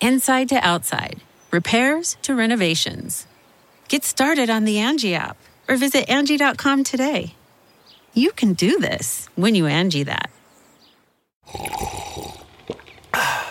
Inside to outside, repairs to renovations. Get started on the Angie app or visit Angie.com today. You can do this when you Angie that.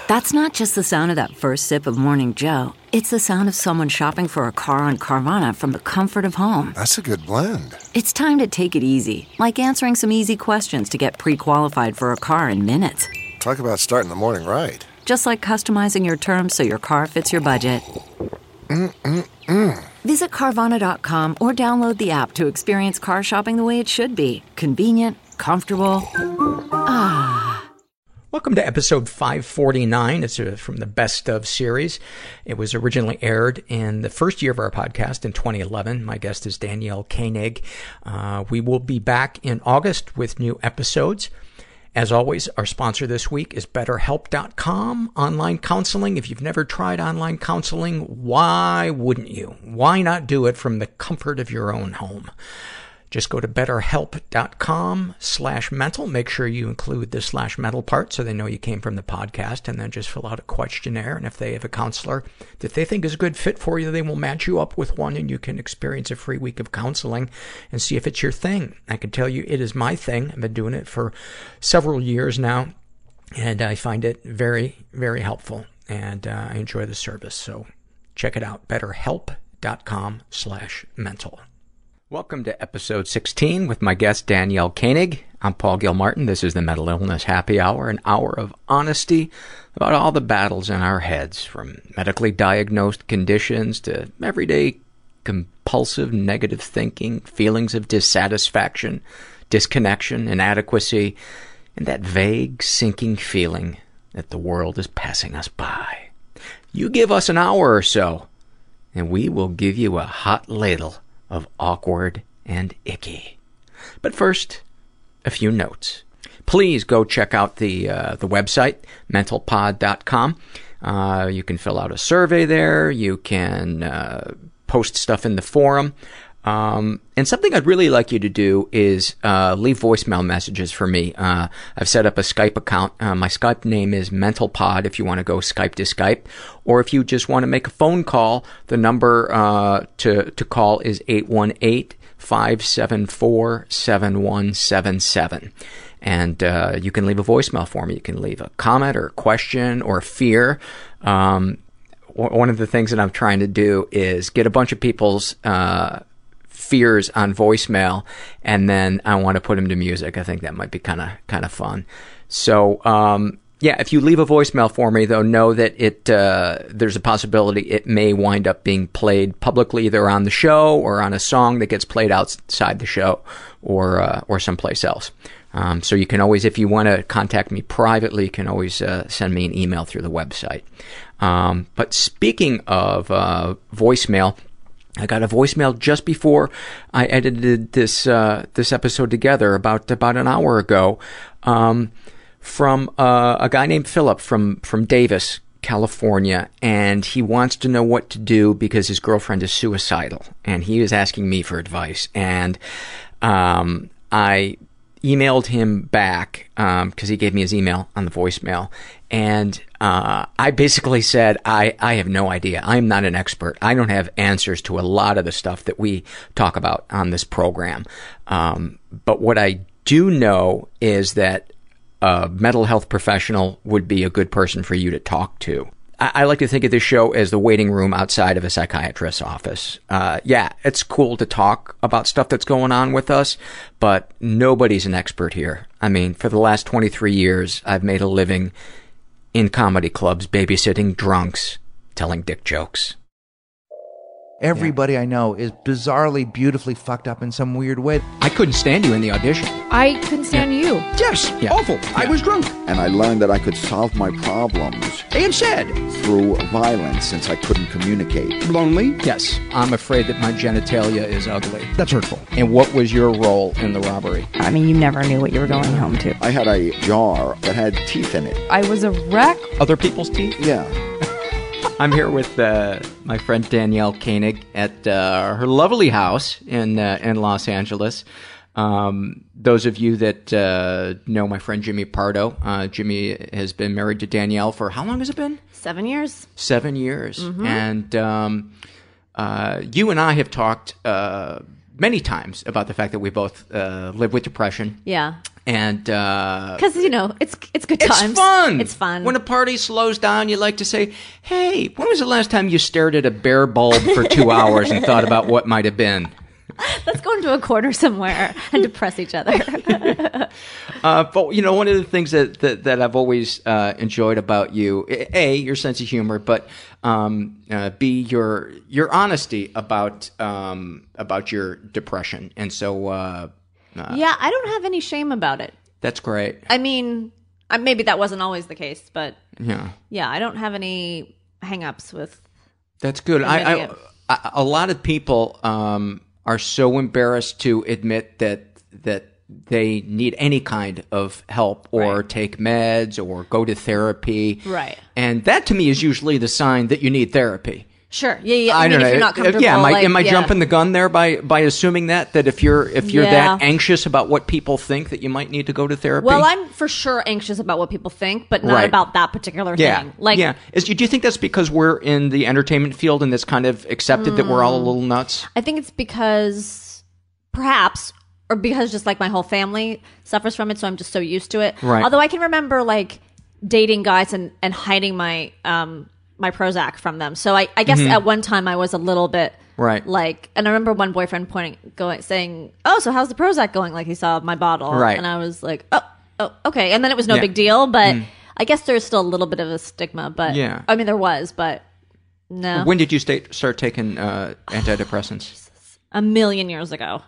That's not just the sound of that first sip of Morning Joe. It's the sound of someone shopping for a car on Carvana from the comfort of home. That's a good blend. It's time to take it easy, like answering some easy questions to get pre qualified for a car in minutes. Talk about starting the morning right. Just like customizing your terms so your car fits your budget. Mm-mm-mm. Visit Carvana.com or download the app to experience car shopping the way it should be convenient, comfortable. Ah. Welcome to episode 549. It's uh, from the Best of series. It was originally aired in the first year of our podcast in 2011. My guest is Danielle Koenig. Uh, we will be back in August with new episodes. As always, our sponsor this week is BetterHelp.com, online counseling. If you've never tried online counseling, why wouldn't you? Why not do it from the comfort of your own home? Just go to betterhelp.com slash mental. Make sure you include the slash mental part so they know you came from the podcast and then just fill out a questionnaire. And if they have a counselor that they think is a good fit for you, they will match you up with one and you can experience a free week of counseling and see if it's your thing. I can tell you it is my thing. I've been doing it for several years now and I find it very, very helpful and uh, I enjoy the service. So check it out. betterhelp.com slash mental. Welcome to episode 16 with my guest Danielle Koenig. I'm Paul Gilmartin. This is the Mental Illness Happy Hour, an hour of honesty about all the battles in our heads, from medically diagnosed conditions to everyday compulsive negative thinking, feelings of dissatisfaction, disconnection, inadequacy, and that vague sinking feeling that the world is passing us by. You give us an hour or so, and we will give you a hot ladle of awkward and icky. But first, a few notes. Please go check out the uh, the website mentalpod.com. Uh, you can fill out a survey there. You can uh, post stuff in the forum. Um, and something I'd really like you to do is uh, leave voicemail messages for me. Uh, I've set up a Skype account. Uh, my Skype name is MentalPod if you want to go Skype to Skype. Or if you just want to make a phone call, the number uh, to, to call is 818 574 7177. And uh, you can leave a voicemail for me. You can leave a comment or a question or a fear. Um, one of the things that I'm trying to do is get a bunch of people's uh, fears on voicemail, and then I want to put them to music. I think that might be kind of kind of fun. So um, yeah, if you leave a voicemail for me, though, know that it uh, there's a possibility it may wind up being played publicly, either on the show or on a song that gets played outside the show or uh, or someplace else. Um, so you can always, if you want to contact me privately, you can always uh, send me an email through the website. Um, but speaking of uh, voicemail, I got a voicemail just before I edited this uh, this episode together about about an hour ago um, from uh, a guy named Philip from from Davis, California, and he wants to know what to do because his girlfriend is suicidal, and he is asking me for advice. And um, I emailed him back because um, he gave me his email on the voicemail, and uh, I basically said, I, I have no idea. I'm not an expert. I don't have answers to a lot of the stuff that we talk about on this program. Um, but what I do know is that a mental health professional would be a good person for you to talk to. I, like to think of this show as the waiting room outside of a psychiatrist's office. Uh, yeah, it's cool to talk about stuff that's going on with us, but nobody's an expert here. I mean, for the last 23 years, I've made a living in comedy clubs, babysitting drunks, telling dick jokes. Everybody I know is bizarrely, beautifully fucked up in some weird way. I couldn't stand you in the audition. I couldn't stand you. Yes, Yeah. awful. I was drunk. And I learned that I could solve my problems And sad. through violence since I couldn't communicate. Lonely? Yes, I'm afraid that my genitalia is ugly. That's hurtful. And what was your role in the robbery? I mean, you never knew what you were going home to. I had a jar that had teeth in it. I was a wreck. Other people's teeth? Yeah. I'm here with uh, my friend Danielle Koenig at uh, her lovely house in uh, in Los Angeles. Um, those of you that uh, know my friend Jimmy Pardo, uh, Jimmy has been married to Danielle for how long has it been? Seven years. Seven years. And um, uh, you and I have talked uh, many times about the fact that we both uh, live with depression. Yeah. And uh, Because, you know, it's it's good times. it's fun. It's fun. When a party slows down, you like to say, "Hey, when was the last time you stared at a bare bulb for two hours and thought about what might have been?" Let's go into a corner somewhere and depress each other. Uh, but you know, one of the things that that, that I've always uh, enjoyed about you, a your sense of humor, but um, uh, b your your honesty about um, about your depression, and so uh, yeah, I don't have any shame about it. that's great. I mean, I, maybe that wasn't always the case, but Yeah. yeah, I don't have any hang-ups with That's good. I, I, I a lot of people um, are so embarrassed to admit that that they need any kind of help or Right. take meds or go to therapy. Right. And that to me is usually the sign that you need therapy. Sure. Yeah, yeah. I, I, mean, don't know. if you're not Uh, comfortable, yeah, am I, like, am I yeah. jumping the gun there by by assuming that that if you're if you're that anxious about what people think that you might need to go to therapy? Well, I'm for sure anxious about what people think, but not Right. about that particular yeah, thing. Like, yeah. Is, do you think that's because we're in the entertainment field and it's kind of accepted that we're all a Mm. little nuts? I think it's because perhaps or because just like my whole family suffers from it, so I'm just so used to it. Right. Although I can remember like dating guys and, and hiding my um my Prozac from them. So I, I guess at one time I was a little bit Mm-hmm. Right. like and I remember one boyfriend pointing going saying, Oh, so how's the Prozac going? Like he saw my bottle. Right. And I was like, Oh, oh, okay. And then it was no Yeah. Mm. big deal, but I guess there's still a little bit of a stigma, but Yeah. I mean there was, but no. When did you sta start taking uh, antidepressants? a million years ago.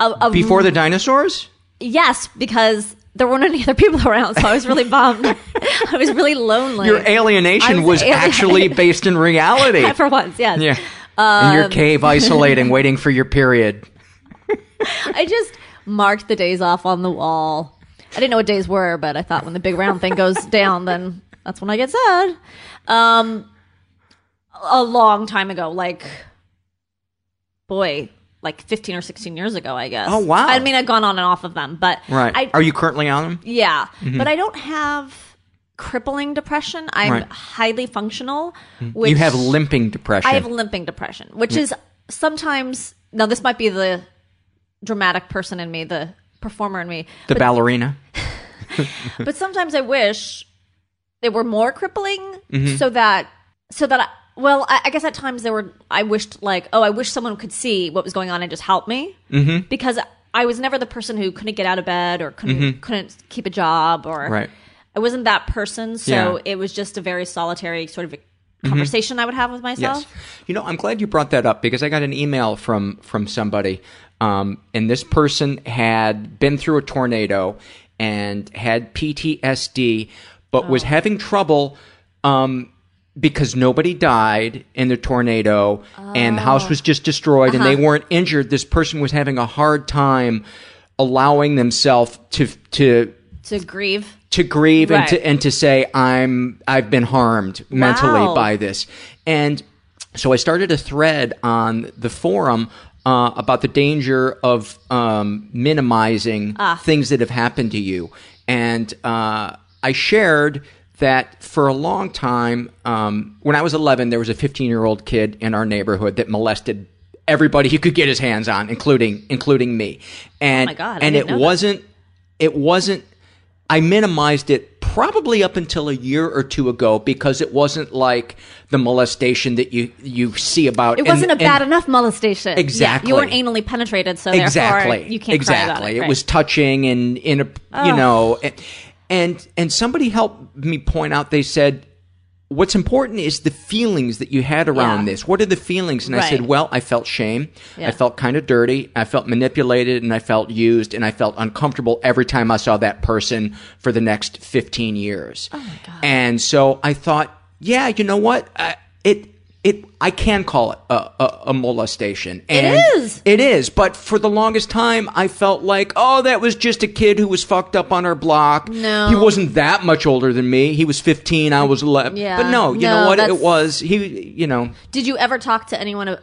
A- a Before the dinosaurs? Yes, because there weren't any other people around, so I was really bummed. I was really lonely. Your alienation was, was alien- actually based in reality. for once, yes. yeah. in your cave, isolating, waiting for your period. I just marked the days off on the wall. I didn't know what days were, but I thought when the big round thing goes down, then that's when I get sad. Um, a long time ago, like boy, like fifteen or sixteen years ago, I guess. Oh, wow. I mean, I've gone on and off of them, but Right. I, Are you currently on them? Yeah, but I don't have crippling depression. I'm Right. highly functional. Which you have limping depression. I have limping depression, which is sometimes. Now, this might be the dramatic person in me, the performer in me, the ballerina. but sometimes I wish they were more crippling, Mm-hmm. so that so that I, well, I, I guess at times there were. I wished like, oh, I wish someone could see what was going on and just help me mm-hmm. because I was never the person who couldn't get out of bed or couldn't couldn't keep a job or Mm-hmm. Right. I wasn't that person, so Yeah. Mm-hmm. it was just a very solitary sort of conversation I would have with myself. Yes. You know, I'm glad you brought that up because I got an email from from somebody, um, and this person had been through a tornado and had PTSD, but was having trouble. Um, because nobody died in the tornado and the house was just destroyed and they weren't injured, this person was having a hard time allowing themselves to to To grieve. to grieve and to and to say I'm I've been harmed mentally Wow. by this. And so I started a thread on the forum uh, about the danger of um, minimizing Ah. things that have happened to you. And uh, I shared that for a long time, um, when I was 11, there was a 15 year old kid in our neighborhood that molested everybody he could get his hands on, including including me. And Oh my God, and it know wasn't it wasn't I minimized it probably up until a year or two ago because it wasn't like the molestation that you you see about. It wasn't and- a bad enough molestation. Yeah, Exactly. you weren't anally penetrated, so exactly therefore you can't exactly cry about it. it was touching and in a you Oh. know and, and and somebody helped me point out they said what's important is the feelings that you had around Yeah. this. What are the feelings? And i said well i felt shame. I felt kind of dirty. I felt manipulated and i felt used and i felt uncomfortable every time i saw that person for the next 15 years. Oh my God. and so i thought yeah you know what? Uh, it it I can call it a, a, a molestation. And is. It is. But for the longest time, I felt like, oh, that was just a kid who was fucked up on our block. No. He wasn't that much older than me. He was 15, I was 11. Yeah. But no, you No, know what? It was, he, you know. Did you ever talk to anyone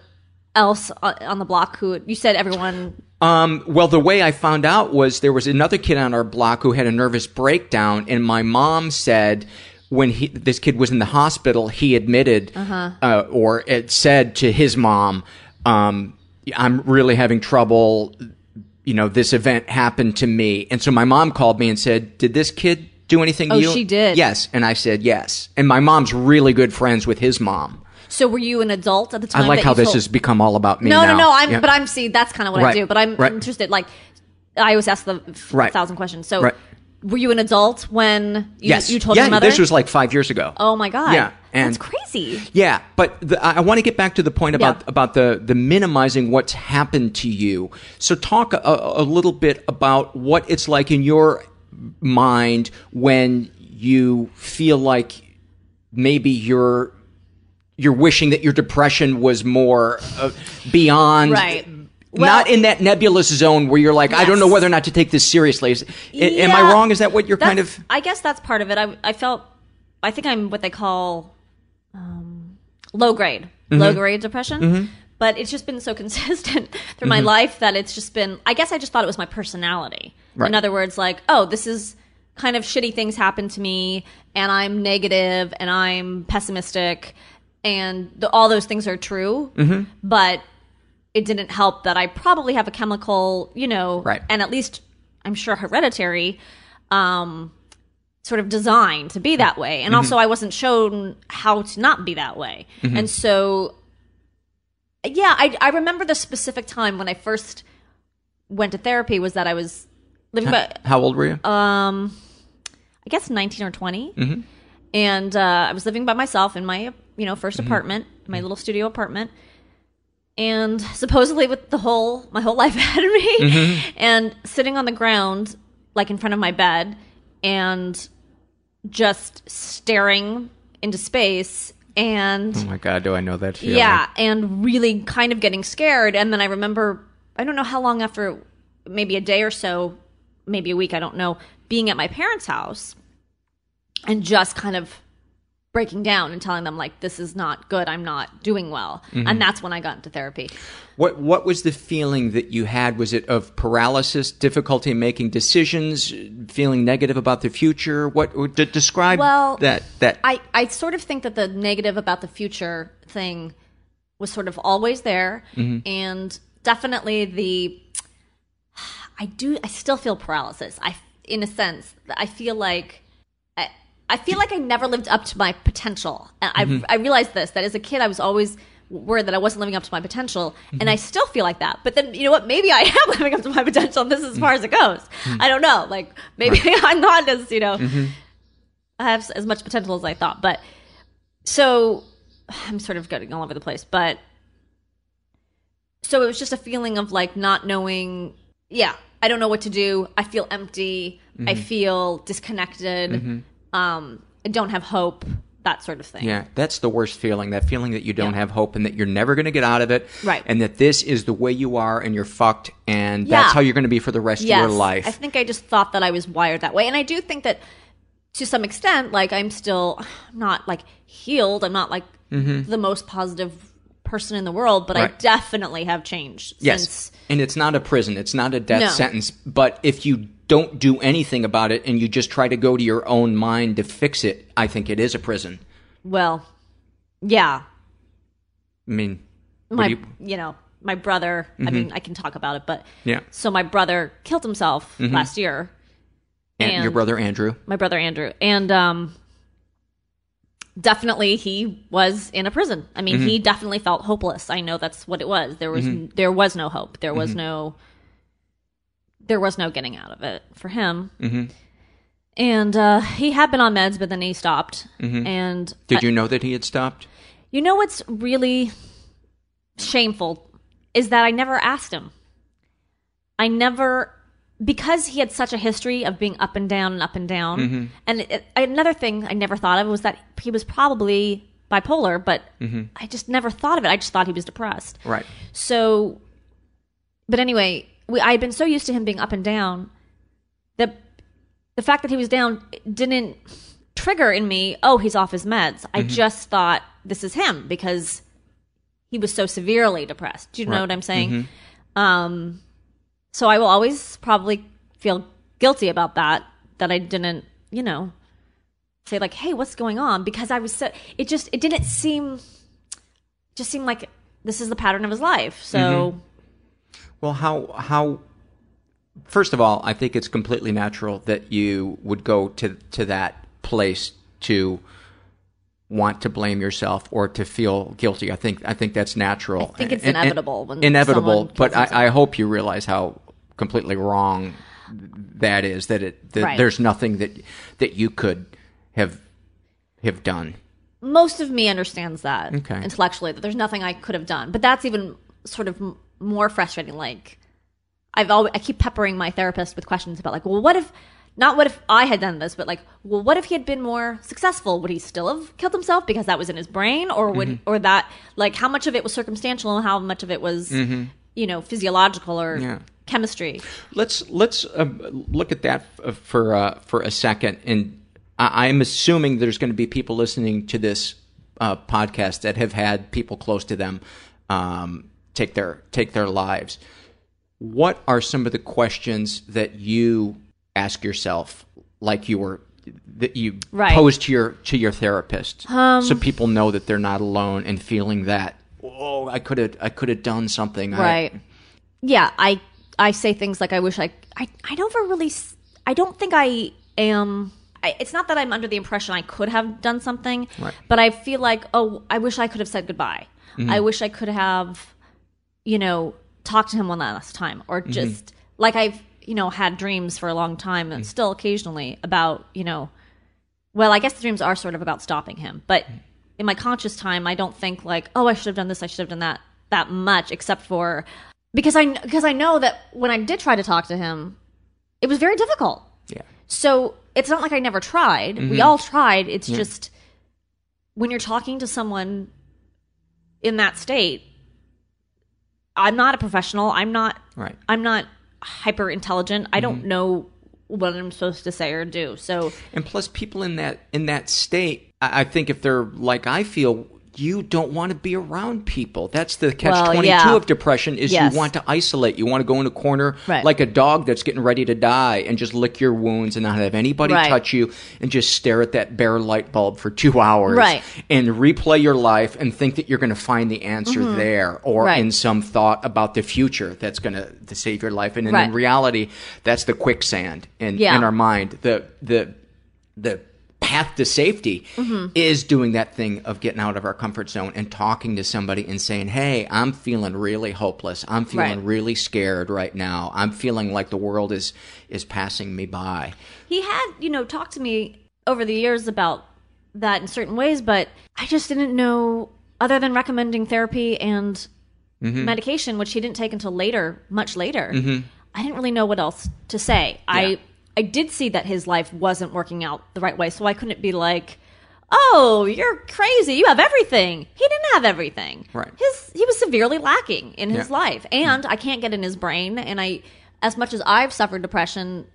else on on the block who you said everyone? Um, well, the way I found out was there was another kid on our block who had a nervous breakdown, and my mom said when he, this kid was in the hospital, he admitted uh or it said to his mom, um, "I'm really having trouble. You know, this event happened to me." And so my mom called me and said, "Did this kid do anything to Oh, you?" she did. Yes, and I said yes. And my mom's really good friends with his mom. So were you an adult at the time? I like how this told- has become all about me. No, now. no, no. I'm, Yeah. but I'm see. That's kind of what Right. I do. But I'm Right. interested. Like, I always ask the Right. thousand questions. So, Right. Were you an adult when you, yes, you told yeah, your mother? this was like five years ago. oh my god. Yeah, and- that's crazy. Yeah, but the, I, want to get back to the point about Yeah. about the the minimizing what's happened to you. So talk a, a little bit about what it's like in your mind when you feel like maybe you're you're wishing that your depression was more uh, beyond Right. Not in that nebulous zone where you're like, I don't know whether or not to take this seriously. Is- Am I wrong? Is that what you're kind of? I guess that's part of it. I, I felt. I think I'm what they call um, low grade, Mm-hmm. low grade depression. But it's just been so consistent through my life that it's just been. I guess I just thought it was my personality. Right. In other words, like, oh, this is kind of shitty things happen to me, and I'm negative, and I'm pessimistic, and the, all those things are true. Mm-hmm. But it didn't help that I probably have a chemical, you know, Right. and at least I'm sure hereditary, um, sort of designed to be that way. And Mm-hmm. also, I wasn't shown how to not be that way. And so, yeah, I, I remember the specific time when I first went to therapy was that I was living by, How old were you? um, I guess 19 or 20. Mm-hmm. And uh, I was living by myself in my, you know, 1st Mm-hmm. apartment, my little studio apartment. And supposedly with the whole, my whole life ahead of me. Mm-hmm. And sitting on the ground, like in front of my bed, and just staring into space. And oh my god, do I know that feeling? yeah, and really kind of getting scared. And then I remember, I don't know how long after, maybe a day or so, maybe a week, I don't know, being at my parents' house and just kind of breaking down and telling them, like, this is not good. I'm not doing well. Mm-hmm. And that's when I got into therapy. What What was the feeling that you had? Was it of paralysis, difficulty in making decisions, feeling negative about the future? What would describe Well, that? That I, I sort of think that the negative about the future thing was sort of always there. Mm-hmm. And definitely the, I do, I still feel paralysis. I, in a sense, I feel like, I, feel like I never lived up to my potential. And I, mm-hmm. I realized this, that as a kid, I was always worried that I wasn't living up to my potential. And mm-hmm. I still feel like that. But then, you know what? Maybe I am living up to my potential and this is as far as it goes. Mm-hmm. I don't know. Like, maybe I'm not as, you know, I have as much potential as I thought. But so I'm sort of getting all over the place. But so it was just a feeling of like not knowing. Yeah, I don't know what to do. I feel empty. I feel disconnected. Um, I don't have hope. That sort of thing. yeah, that's the worst feeling. That feeling that you don't Yeah. have hope and that you're never going to get out of it. Right. And that this is the way you are, and you're fucked, and Yeah. that's how you're going to be for the rest Yes, of your life. I think I just thought that I was wired that way, and I do think that to some extent, like I'm still not like healed. I'm not like the most positive person in the world, but I Mm-hmm. Definitely have changed yes. since. And it's not a prison. It's not a death No. sentence. But if you don't do anything about it and you just try to go to your own mind to fix it, I think it is a prison. Well, yeah, I mean, my you, you, Mm-hmm. know my brother. I mean, I can talk about it, but Yeah. So my brother killed himself Mm-hmm. last year, And, And- your brother Andrew. my brother Andrew, and um, definitely he was in a prison. I mean, he definitely felt hopeless. I know that's what it was. There was there was no hope. There was no there was no getting out of it for him. Mm-hmm. And uh, he had been on meds, but then he stopped. Mm-hmm. And Did uh, you know that he had stopped? you know what's really shameful is that I never asked him. I never because he had such a history of being up and down and up and down. Mm-hmm. And it, another thing I never thought of was that he was probably bipolar, but I just never thought of it. I just thought he was depressed. Right. So, but anyway, we, I had been so used to him being up and down that the fact that he was down didn't trigger in me, oh, he's off his meds. I mm-hmm. just thought this is him because he was so severely depressed. Do you know what I'm saying? Mm-hmm. Um, so I will always probably feel guilty about that, that I didn't, you know, say like, hey, what's going on? Because I was so, it just, it didn't seem, just seemed like this is the pattern of his life. So, mm-hmm. Well, how how first of all, I think it's completely natural that you would go to to that place to want to blame yourself or to feel guilty. I think I think that's natural. I think it's And- and- inevitable when inevitable, but I, I hope you realize how completely wrong that is. That it that Right. there's nothing that that you could have have done. most of me understands that Okay. intellectually that there's nothing I could have done. But that's even sort of more frustrating. Like I've always, I keep peppering my therapist with questions about like, well, what if not what if I had done this, but like, well, what if he had been more successful? Would he still have killed himself because that was in his brain, or would Mm-hmm. or that like how much of it was circumstantial and how much of it was you know physiological or Mm-hmm. Yeah. chemistry? Let's let's uh, look at that f- for uh, for a second, and I- I'm assuming there's going to be people listening to this uh, podcast that have had people close to them um, take their take their lives. What are some of the questions that you ask yourself, like you were that you Right. pose to your to your therapist, so people know that they're not alone and feeling that. Oh, I could have I could have done something. I- right yeah i i say things like i wish i i, I never really s- i don't think i am I, it's not that i'm under the impression i could have done something Right. but i feel like oh i wish i could have said goodbye Mm-hmm. i wish i could have you know talk to him one last time or Mm-hmm. just like i've you know had dreams for a long time Mm. and still occasionally about you know well i guess the dreams are sort of about stopping him but in my conscious time i don't think like oh i should have done this i should have done that that much except for because i because i know that when i did try to talk to him it was very difficult Yeah. so it's not like i never tried we all tried it's just when you're talking to someone in that state i'm not a professional. I'm not Right. i'm not hyper intelligent. I don't mm-hmm. know what i'm supposed to say or do. So And plus, people in that in that state, I I think if they're like I feel, you don't want to be around people. That's the catch Well, twenty two yeah. of depression. Is Yes. you want to isolate. You want to go in a corner Right. like a dog that's getting ready to die and just lick your wounds and not have anybody Right. touch you and just stare at that bare light bulb for two hours. Right. And replay your life and think that you're going to find the answer there or Mm-hmm. In some thought about the future that's going to, save your life. And, in reality, that's the quicksand in, Yeah. in our mind. The the the path to safety Mm-hmm. is doing that thing of getting out of our comfort zone and talking to somebody and saying, "Hey, I'm feeling really hopeless. I'm feeling Right. really scared right now. I'm feeling like the world is is passing me by." he had you know talked to me over the years about that in certain ways but i just didn't know other than recommending therapy and medication which he didn't take until later much later i didn't really know what else to say i i did see that his life wasn't working out the right way so i couldn't be like oh you're crazy you have everything he didn't have everything Right. his he was severely lacking in his Yeah. life and i can't get in his brain and i as much as i've suffered depression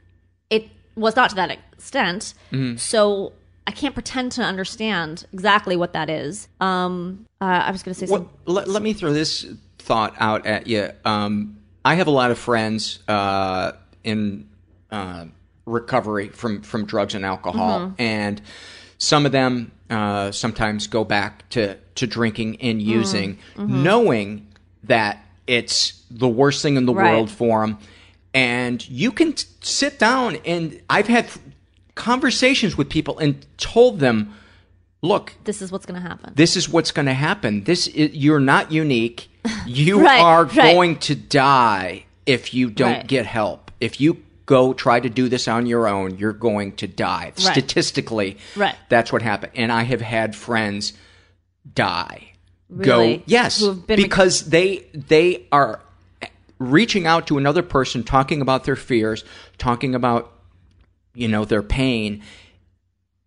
it was not to that extent. Mm-hmm. So I can't pretend to understand exactly what that is. Um, uh, I was going to say What, let, let me throw this thought out at you. Um, I have a lot of friends uh, in uh, recovery from, from drugs and alcohol, Mm-hmm. and some of them uh, sometimes go back to, to drinking and Mm-hmm. using, knowing that it's the worst thing in the Right. world for them. And you can t- sit down and I've had conversations with people and told them, look, This is what's going to happen. this is what's going to happen. This is, you're not unique. You Right, are right. going to die if you don't get help. If you go try to do this on your own, you're going to die. Statistically, Right. that's what happened. And I have had friends die. Really? Go yes, because they they are reaching out to another person, talking about their fears, talking about you know their pain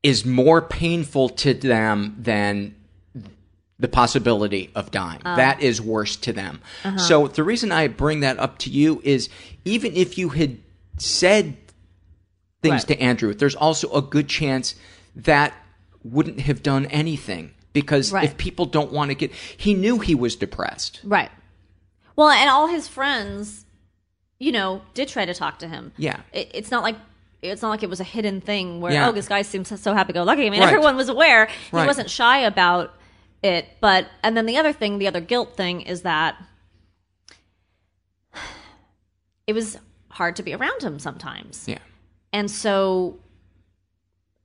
is more painful to them than the possibility of dying. that is worse to them. So the reason I bring that up to you is even if you had said things Right. to Andrew, there's also a good chance that wouldn't have done anything because Right. if people don't want to get he knew he was depressed. Right. Well, and all his friends, you know, did try to talk to him. Yeah. It, it's not like it's not like it was a hidden thing where Yeah. oh this guy seems so happy-go-lucky. I mean, Right. everyone was aware. He Right. wasn't shy about it. But and then the other thing, the other guilt thing, is that it was hard to be around him sometimes. Yeah. And so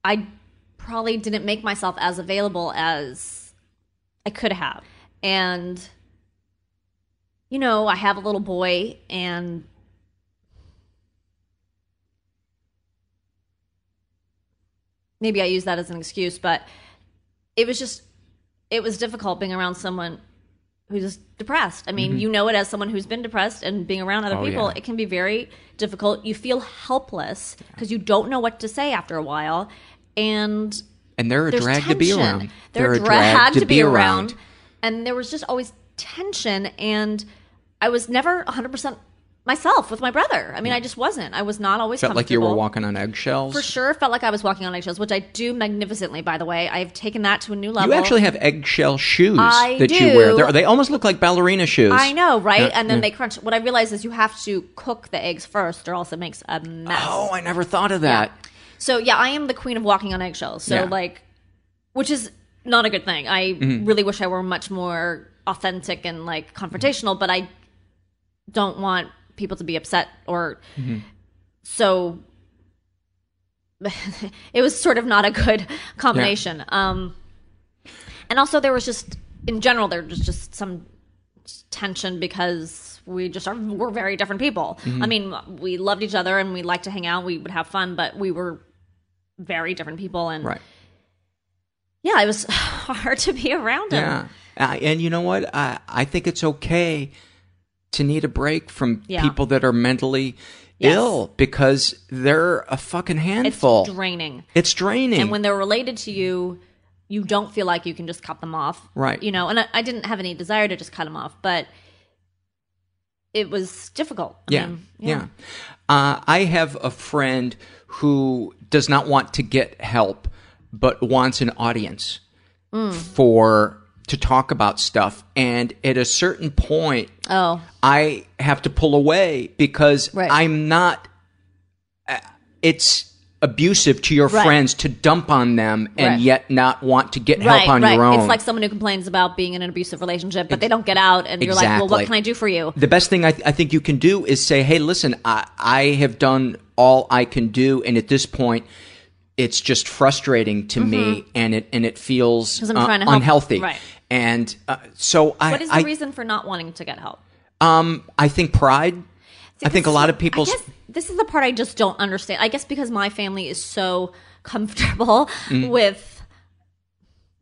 I probably didn't make myself as available as I could have. And, you know, I have a little boy and maybe I use that as an excuse, but it was just, it was difficult being around someone who's just depressed. I mean, you know it as someone who's been depressed and being around other Mm-hmm. Oh, people, yeah. it can be very difficult. You feel helpless because you don't know what to say after a while. And And they're a drag tension. to be around. They're, a a drag to, be around. around. And there was just always tension. And I was never 100% myself with my brother. I mean, I just wasn't. I was not always Felt like you were walking on eggshells. For sure, felt like I was walking on eggshells, which I do magnificently. By the way, I've taken that to a new level. You actually have eggshell shoes I that you wear. They're, they almost look like ballerina shoes. I know, right? Yeah, and then yeah. they crunch. What I realize is you have to cook the eggs first, or else it makes a mess. Oh, I never thought of that. So yeah, I am the queen of walking on eggshells. So Yeah. like, which is not a good thing. I Mm-hmm. really wish I were much more authentic and like confrontational, but I don't want people to be upset or Mm-hmm. so. it was sort of not a good combination. Um, and also there was just in general there was just some tension because we just are we're very different people. Mm-hmm. I mean, we loved each other and we liked to hang out. We would have fun, but we were very different people. And Right. yeah, it was hard to be around him. Yeah. Uh, and you know what? I, I think it's okay to need a break from Yeah. people that are mentally Yes. ill because they're a fucking handful. It's draining. It's draining. And when they're related to you, you don't feel like you can just cut them off. Right. You know, and I, I didn't have any desire to just cut them off, but it was difficult. I yeah, mean, yeah. Uh, I have a friend who does not want to get help, but wants an audience Mm. for to talk about stuff. And at a certain point, Oh, I have to pull away because Right. I'm not. uh, It's abusive to your Right. friends to dump on them and Right. yet not want to get right, help on your own. It's like someone who complains about being in an abusive relationship, but they don't get out, and you're like, well, what can I do for you? the best thing I, th- I think you can do is say, "Hey, listen, I, I have done all I can do, and at this point, it's just frustrating to me, and it and it feels Mm-hmm. uh, trying to help. unhealthy." Right. And uh, so I, What is the I, reason for not wanting to get help? um, I think pride. I think a lot of guess this is the part I just don't understand. I guess because my family is so comfortable with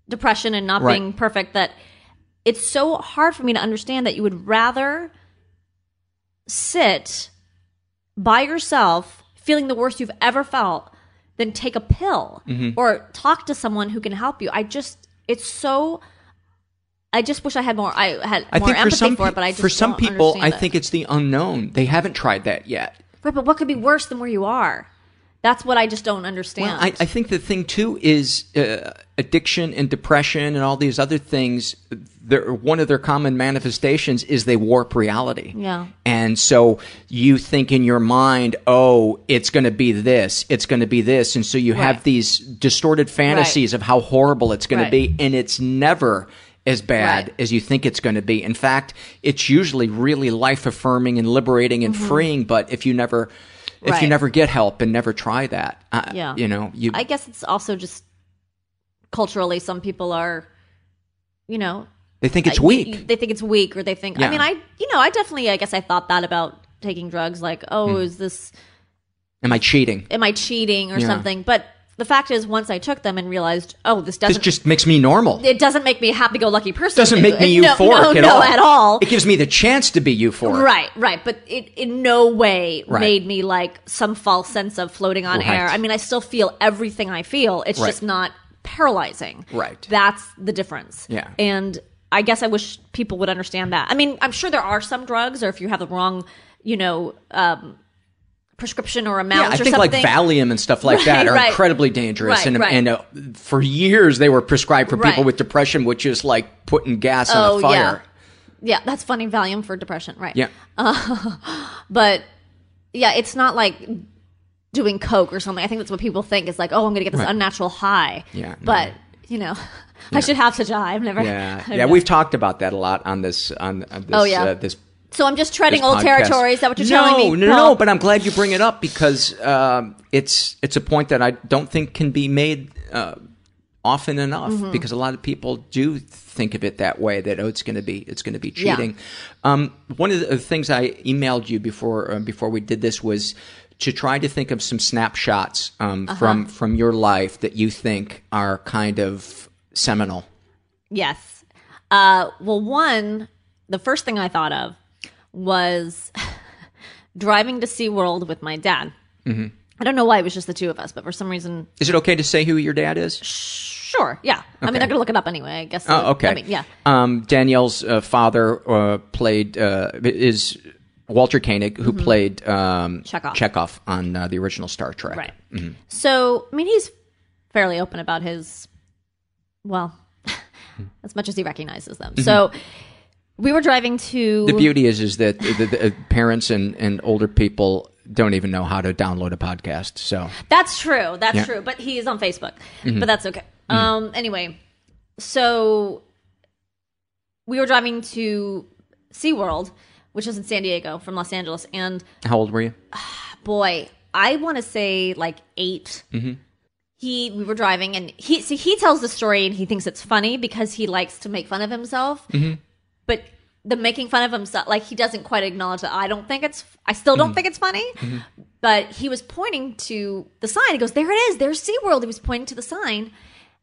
depression and not Mm. Right. being perfect that it's so hard for me to understand that you would rather sit by yourself feeling the worst you've ever felt than take a pill Mm-hmm. or talk to someone who can help you. I just it's so I just wish I had more I had I more think for empathy some for it, but I just for some people, I it. think it's the unknown. They haven't tried that yet. Right, but what could be worse than where you are? That's what I just don't understand. Well, I, I think the thing too is uh, addiction and depression and all these other things. One of their common manifestations is they warp reality. Yeah. And so you think in your mind, oh, it's going to be this, it's going to be this, and so you have these distorted fantasies of how horrible it's going Right. to be, and it's never as bad Right. as you think it's going to be. In fact, it's usually really life affirming and liberating and freeing. But if you never, if you Mm-hmm. Never get help and never try that, uh, Yeah. you know, you I guess it's also just culturally, some people are, you know, they think it's uh, weak. you- they think it's weak, or they think. Yeah. I mean, I you know, I definitely, I guess, I thought that about taking drugs. Like, oh, Hmm. is this Am I cheating? am I cheating or Yeah. something? But the fact is, once I took them and realized, oh, this This doesn't. just makes me normal. it doesn't make me a happy-go-lucky person. doesn't make me no, euphoric no, at no, all. at all. It gives me the chance to be euphoric. Right, right. But it in no way Right. made me like some false sense of floating on Right. air. I mean, I still feel everything I feel. It's Right. just not paralyzing. Right. That's the difference. Yeah. And I guess I wish people would understand that. I mean, I'm sure there are some drugs, or if you have the wrong, you know, um, prescription or amount Yeah, I think like. Valium and stuff like that are right. incredibly dangerous, Right, and right. and uh, for years they were prescribed for people Right. with depression, which is like putting gas on Oh, a fire. Yeah, that's funny. Valium for depression, right? Yeah, but yeah, it's not like doing coke or something. I think that's what people think is like, oh, I'm going to get this Right. unnatural high. Yeah, no. but you know, I should have such a high. I've never. yeah, yeah. know. We've talked about that a lot on this on, on this. Oh, yeah. uh, this So I'm just treading old podcast. territory. Is that what you're no, telling me? No, no, no. But I'm glad you bring it up because um, it's it's a point that I don't think can be made uh, often enough Mm-hmm. because a lot of people do think of it that way that oh it's going to be it's going to be Yeah. cheating. Um, one of the things I emailed you before uh, before we did this was to try to think of some snapshots um, Uh-huh. from from your life that you think are kind of seminal. Yes. Uh, well, one, the first thing I thought of was driving to SeaWorld with my dad. Mm-hmm. I don't know why it was just the two of us, but for some reason, Is it okay to say who your dad is? sure, yeah. I mean, Okay. I'm gonna look it up anyway. I guess. Oh, okay. I mean, yeah. Um, Danielle's uh, father uh, played uh, is Walter Koenig, who played um, Chekov. Chekov on uh, the original Star Trek. Right. So, I mean, he's fairly open about his, well, as much as he recognizes them. So, we were driving to. The beauty is, is that the, the, parents and, and older people don't even know how to download a podcast. So That's true. That's Yeah. true. But he is on Facebook. Mm-hmm. But that's okay. Mm-hmm. Um. Anyway, so we were driving to SeaWorld, which is in San Diego from Los Angeles, and how old were you? boy, I want to say like 8 mm-hmm. He, we were driving, and he, see, he tells the story, and he thinks it's funny because he likes to make fun of himself. But the making fun of himself, like he doesn't quite acknowledge that. I don't think it's, I still don't mm-hmm. think it's funny. Mm-hmm. But he was pointing to the sign. He goes, "There it is. There's SeaWorld." He was pointing to the sign.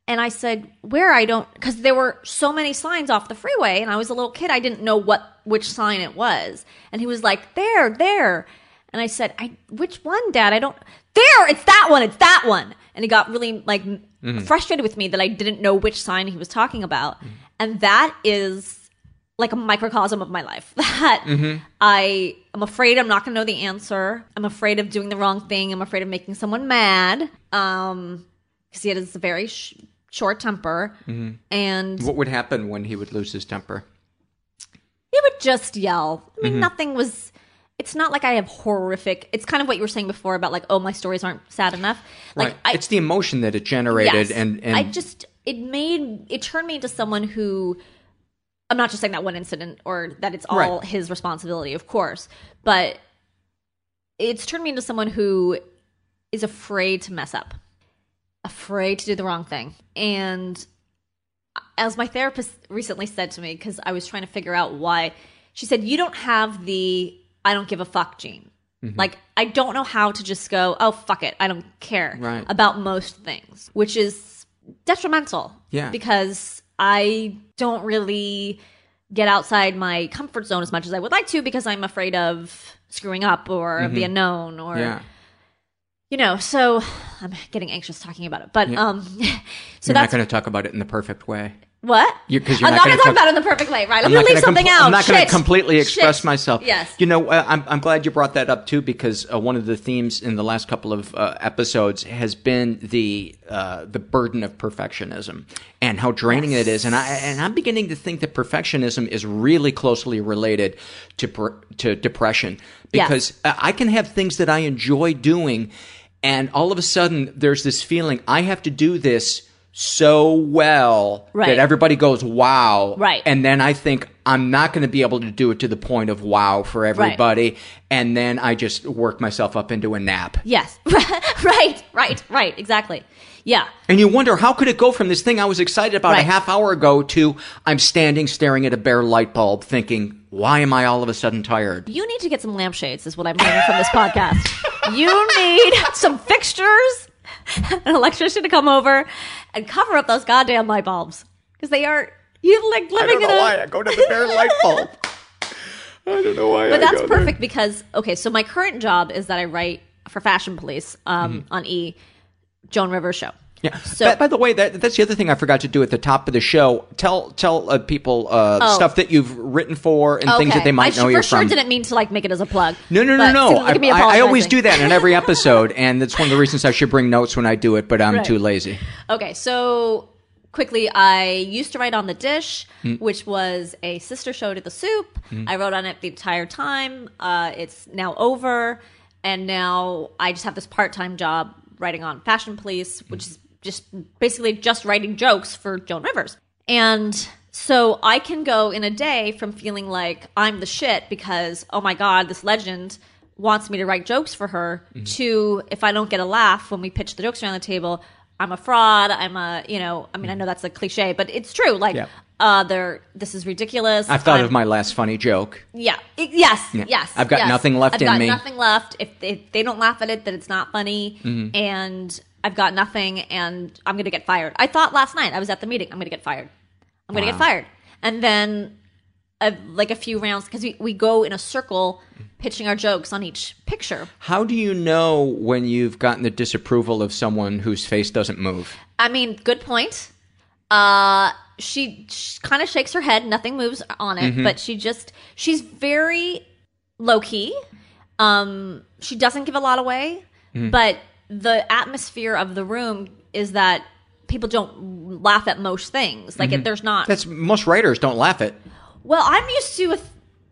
And I said, "Where I don't cuz there were so many signs off the freeway and I was a little kid. I didn't know what which sign it was." And he was like, "There, there." And I said, "I which one, dad? I don't There, it's that one. It's that one." And he got really like mm-hmm. frustrated with me that I didn't know which sign he was talking about. And that is like a microcosm of my life that mm-hmm. I am afraid I'm not going to know the answer. I'm afraid of doing the wrong thing. I'm afraid of making someone mad. Um, because he has a very sh- short temper, mm-hmm. and What would happen when he would lose his temper? he would just yell. I mean, mm-hmm. nothing was. It's not like I have horrific. It's kind of what you were saying before about like, oh, my stories aren't sad enough. Like right. I, it's the emotion that it generated, Yes. and and I just it made it turned me into someone who I'm not just saying that one incident or that it's all Right. his responsibility, of course, but it's turned me into someone who is afraid to mess up, afraid to do the wrong thing, and as my therapist recently said to me because I was trying to figure out why she said you don't have the I don't give a fuck gene. Mm-hmm. Like I don't know how to just go, oh fuck it, I don't care Right. about most things, which is detrimental. Yeah. Because I don't really get outside my comfort zone as much as I would like to because I'm afraid of screwing up or the unknown or Mm-hmm. yeah. you know, so I'm getting anxious talking about it. But um so You're not going to talk about it in the perfect way. What? You- 'cause you're I'm not not gonna talk about it in the perfect way, right? I'm, I'm going to leave something compl- out. I'm not going to completely express Shit. myself. Yes. You know, uh, I'm, I'm glad you brought that up too because uh, one of the themes in the last couple of uh, episodes has been the uh, the burden of perfectionism and how draining it is. And I and I'm beginning to think that perfectionism is really closely related to per, to depression because uh, I can have things that I enjoy doing, and all of a sudden there's this feeling I have to do this so well Right. that everybody goes wow Right. and then i think i'm not going to be able to do it to the point of wow for everybody and then i just work myself up into a nap Yes. right, right, right. Exactly. Yeah. and you wonder how could it go from this thing i was excited about a half hour ago to i'm standing staring at a bare light bulb thinking why am i all of a sudden tired You need to get some lampshades, is what I'm learning from this podcast. You need some fixtures, an electrician to come over and cover up those goddamn light bulbs. Because they are, you like living in a. go to the bare light bulb i don't know why But that's perfect because, okay, so my current job is that I write for Fashion Police um, Mm-hmm. on E, Joan Rivers show. Yeah. So- by, by the way, that, that's the other thing I forgot to do at the top of the show. Tell tell uh, people uh, Oh. stuff that you've written for and things that they might I know for you're sure from. didn't mean to like make it as a plug. no, no, no, no. I, I, I always do that in every episode, and that's one of the reasons I should bring notes when I do it, but I'm Right. too lazy. Okay, so quickly, I used to write on The Dish, Hmm. which was a sister show to The Soup. I wrote on it the entire time. Uh, it's now over, and now I just have this part time job writing on Fashion Police, which is just basically just writing jokes for Joan Rivers. And so I can go in a day from feeling like I'm the shit because, oh my God, this legend wants me to write jokes for her to if I don't get a laugh when we pitch the jokes around the table, I'm a fraud. I'm a, you know, I mean, I know that's a cliche, but it's true. Like, Yeah. uh, they're, this is ridiculous. I've thought I'm- of my last funny joke. yeah. Yes. Yeah. Yes. I've got yes. nothing left I've in got me. Nothing left. If they, if they don't laugh at it, then it's not funny. Mm-hmm. And I've got nothing, and I'm gonna get fired. I thought last night I was at the meeting. I'm gonna get fired. I'm gonna get fired. And then, uh, like a few rounds because we we go in a circle, pitching our jokes on each picture. How do you know when you've gotten the disapproval of someone whose face doesn't move? I mean, good point. Uh, she, she kind of shakes her head. Nothing moves on it, but she just she's very low key. Um, she doesn't give a lot away, but the atmosphere of the room is that people don't laugh at most things. Like, it, there's not. That's most writers don't laugh at. Well, I'm used to. A th-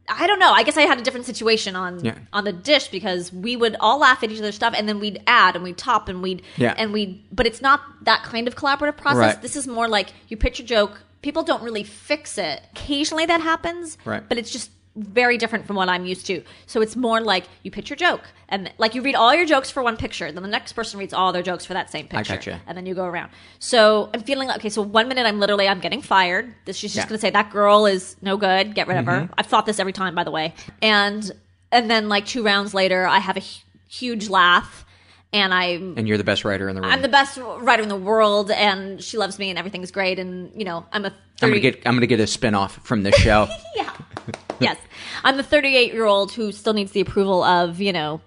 I don't know. I guess I had a different situation on Yeah. on the dish because we would all laugh at each other's stuff, and then we'd add and we'd top and we'd Yeah. and we. But it's not that kind of collaborative process. Right. This is more like you pitch a joke. People don't really fix it. Occasionally that happens, Right. But it's just very different from what I'm used to. So it's more like you pitch your joke, and like you read all your jokes for one picture, then the next person reads all their jokes for that same picture, gotcha. and then you go around. So I'm feeling like okay. So one minute I'm literally I'm getting fired. This she's just Yeah. Mm-hmm. going to say that girl is no good. Get rid of her. I've thought this every time, by the way. And and then like two rounds later, I have a huge laugh, and I'm And you're the best writer in the room. I'm the best writer in the world, and she loves me, and everything's great. And you know, I'm a 30, I'm gonna get I'm gonna get a spin off from this show. yeah. Yes. I'm the 38 year old who still needs the approval of, you know,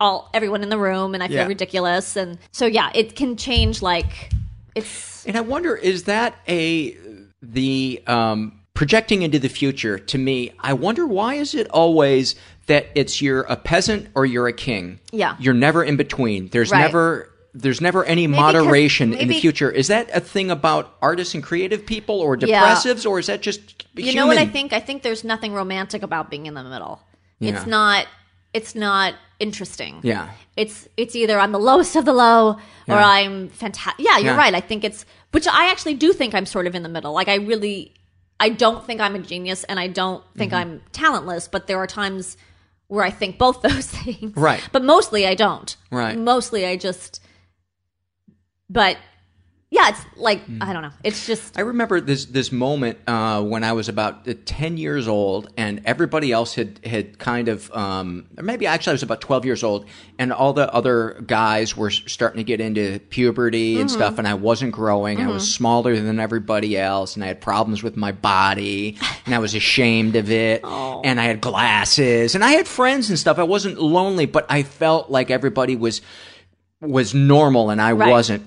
all everyone in the room and I feel Yeah. ridiculous and so yeah, it can change like it's And I wonder, is that a the um, projecting into the future? To me, I wonder why is it always that it's you're a peasant or you're a king? Yeah. you're never in between. There's Right. never there's never any 'cause- moderation in the future. Is that a thing about artists and creative people, or Yeah. depressives, or is that just you human? know what I think? I think there's nothing romantic about being in the middle. It's not it's not interesting. Yeah. It's it's either I'm the lowest of the low or I'm fantastic. Yeah, you're Yeah. right. I think it's which I actually do think I'm sort of in the middle. Like I really I don't think I'm a genius and I don't think Mm-hmm. I'm talentless, but there are times where I think both those things. Right. But mostly I don't. Right. Mostly I just but yeah, it's like Mm. I don't know. It's just I remember this this moment uh, when I was about uh, ten years old, and everybody else had had kind of, um, or maybe actually I was about twelve years old, and all the other guys were starting to get into puberty and stuff, and I wasn't growing. I was smaller than everybody else, and I had problems with my body, and I was ashamed of it, and I had glasses, and I had friends and stuff. I wasn't lonely, but I felt like everybody was was normal, and I Right. wasn't.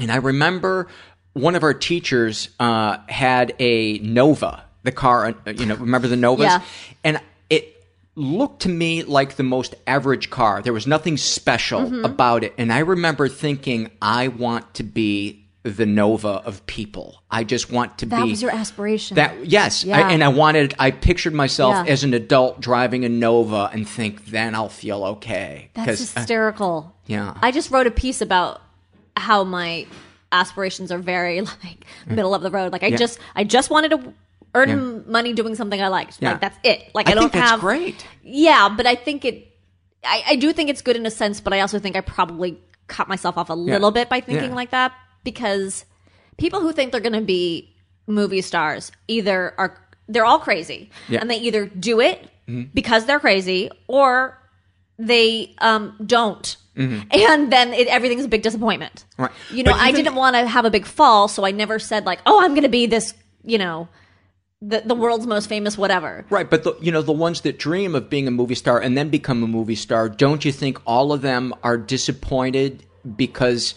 And I remember one of our teachers uh, had a Nova, the car, uh, you know, remember the Novas? Yeah. And it looked to me like the most average car. There was nothing special Mm-hmm. about it. And I remember thinking, I want to be the Nova of people. I just want to that be. was your aspiration. That yes, Yeah. I, and I wanted. I pictured myself Yeah. as an adult driving a Nova, and think then I'll feel okay. That's uh, hysterical. yeah. I just wrote a piece about how my aspirations are very like middle of the road. Like I just I just wanted to earn Yeah. money doing something I liked. Yeah. Like that's it. Like I, I don't have great. Yeah, but I think it. I, I do think it's good in a sense, but I also think I probably cut myself off a little bit by thinking Yeah. like that because people who think they're going to be movie stars either are they're all crazy Yeah. Mm-hmm. and they either do it because they're crazy or they um, don't. And then it, everything's a big disappointment. Mm-hmm. Right. You know, But I didn't want to have a big fall, so I never said like, "Oh, I'm going to be this," you know, the the world's most famous whatever. Right, but the, you know the ones that dream of being a movie star and then become a movie star, don't you think all of them are disappointed because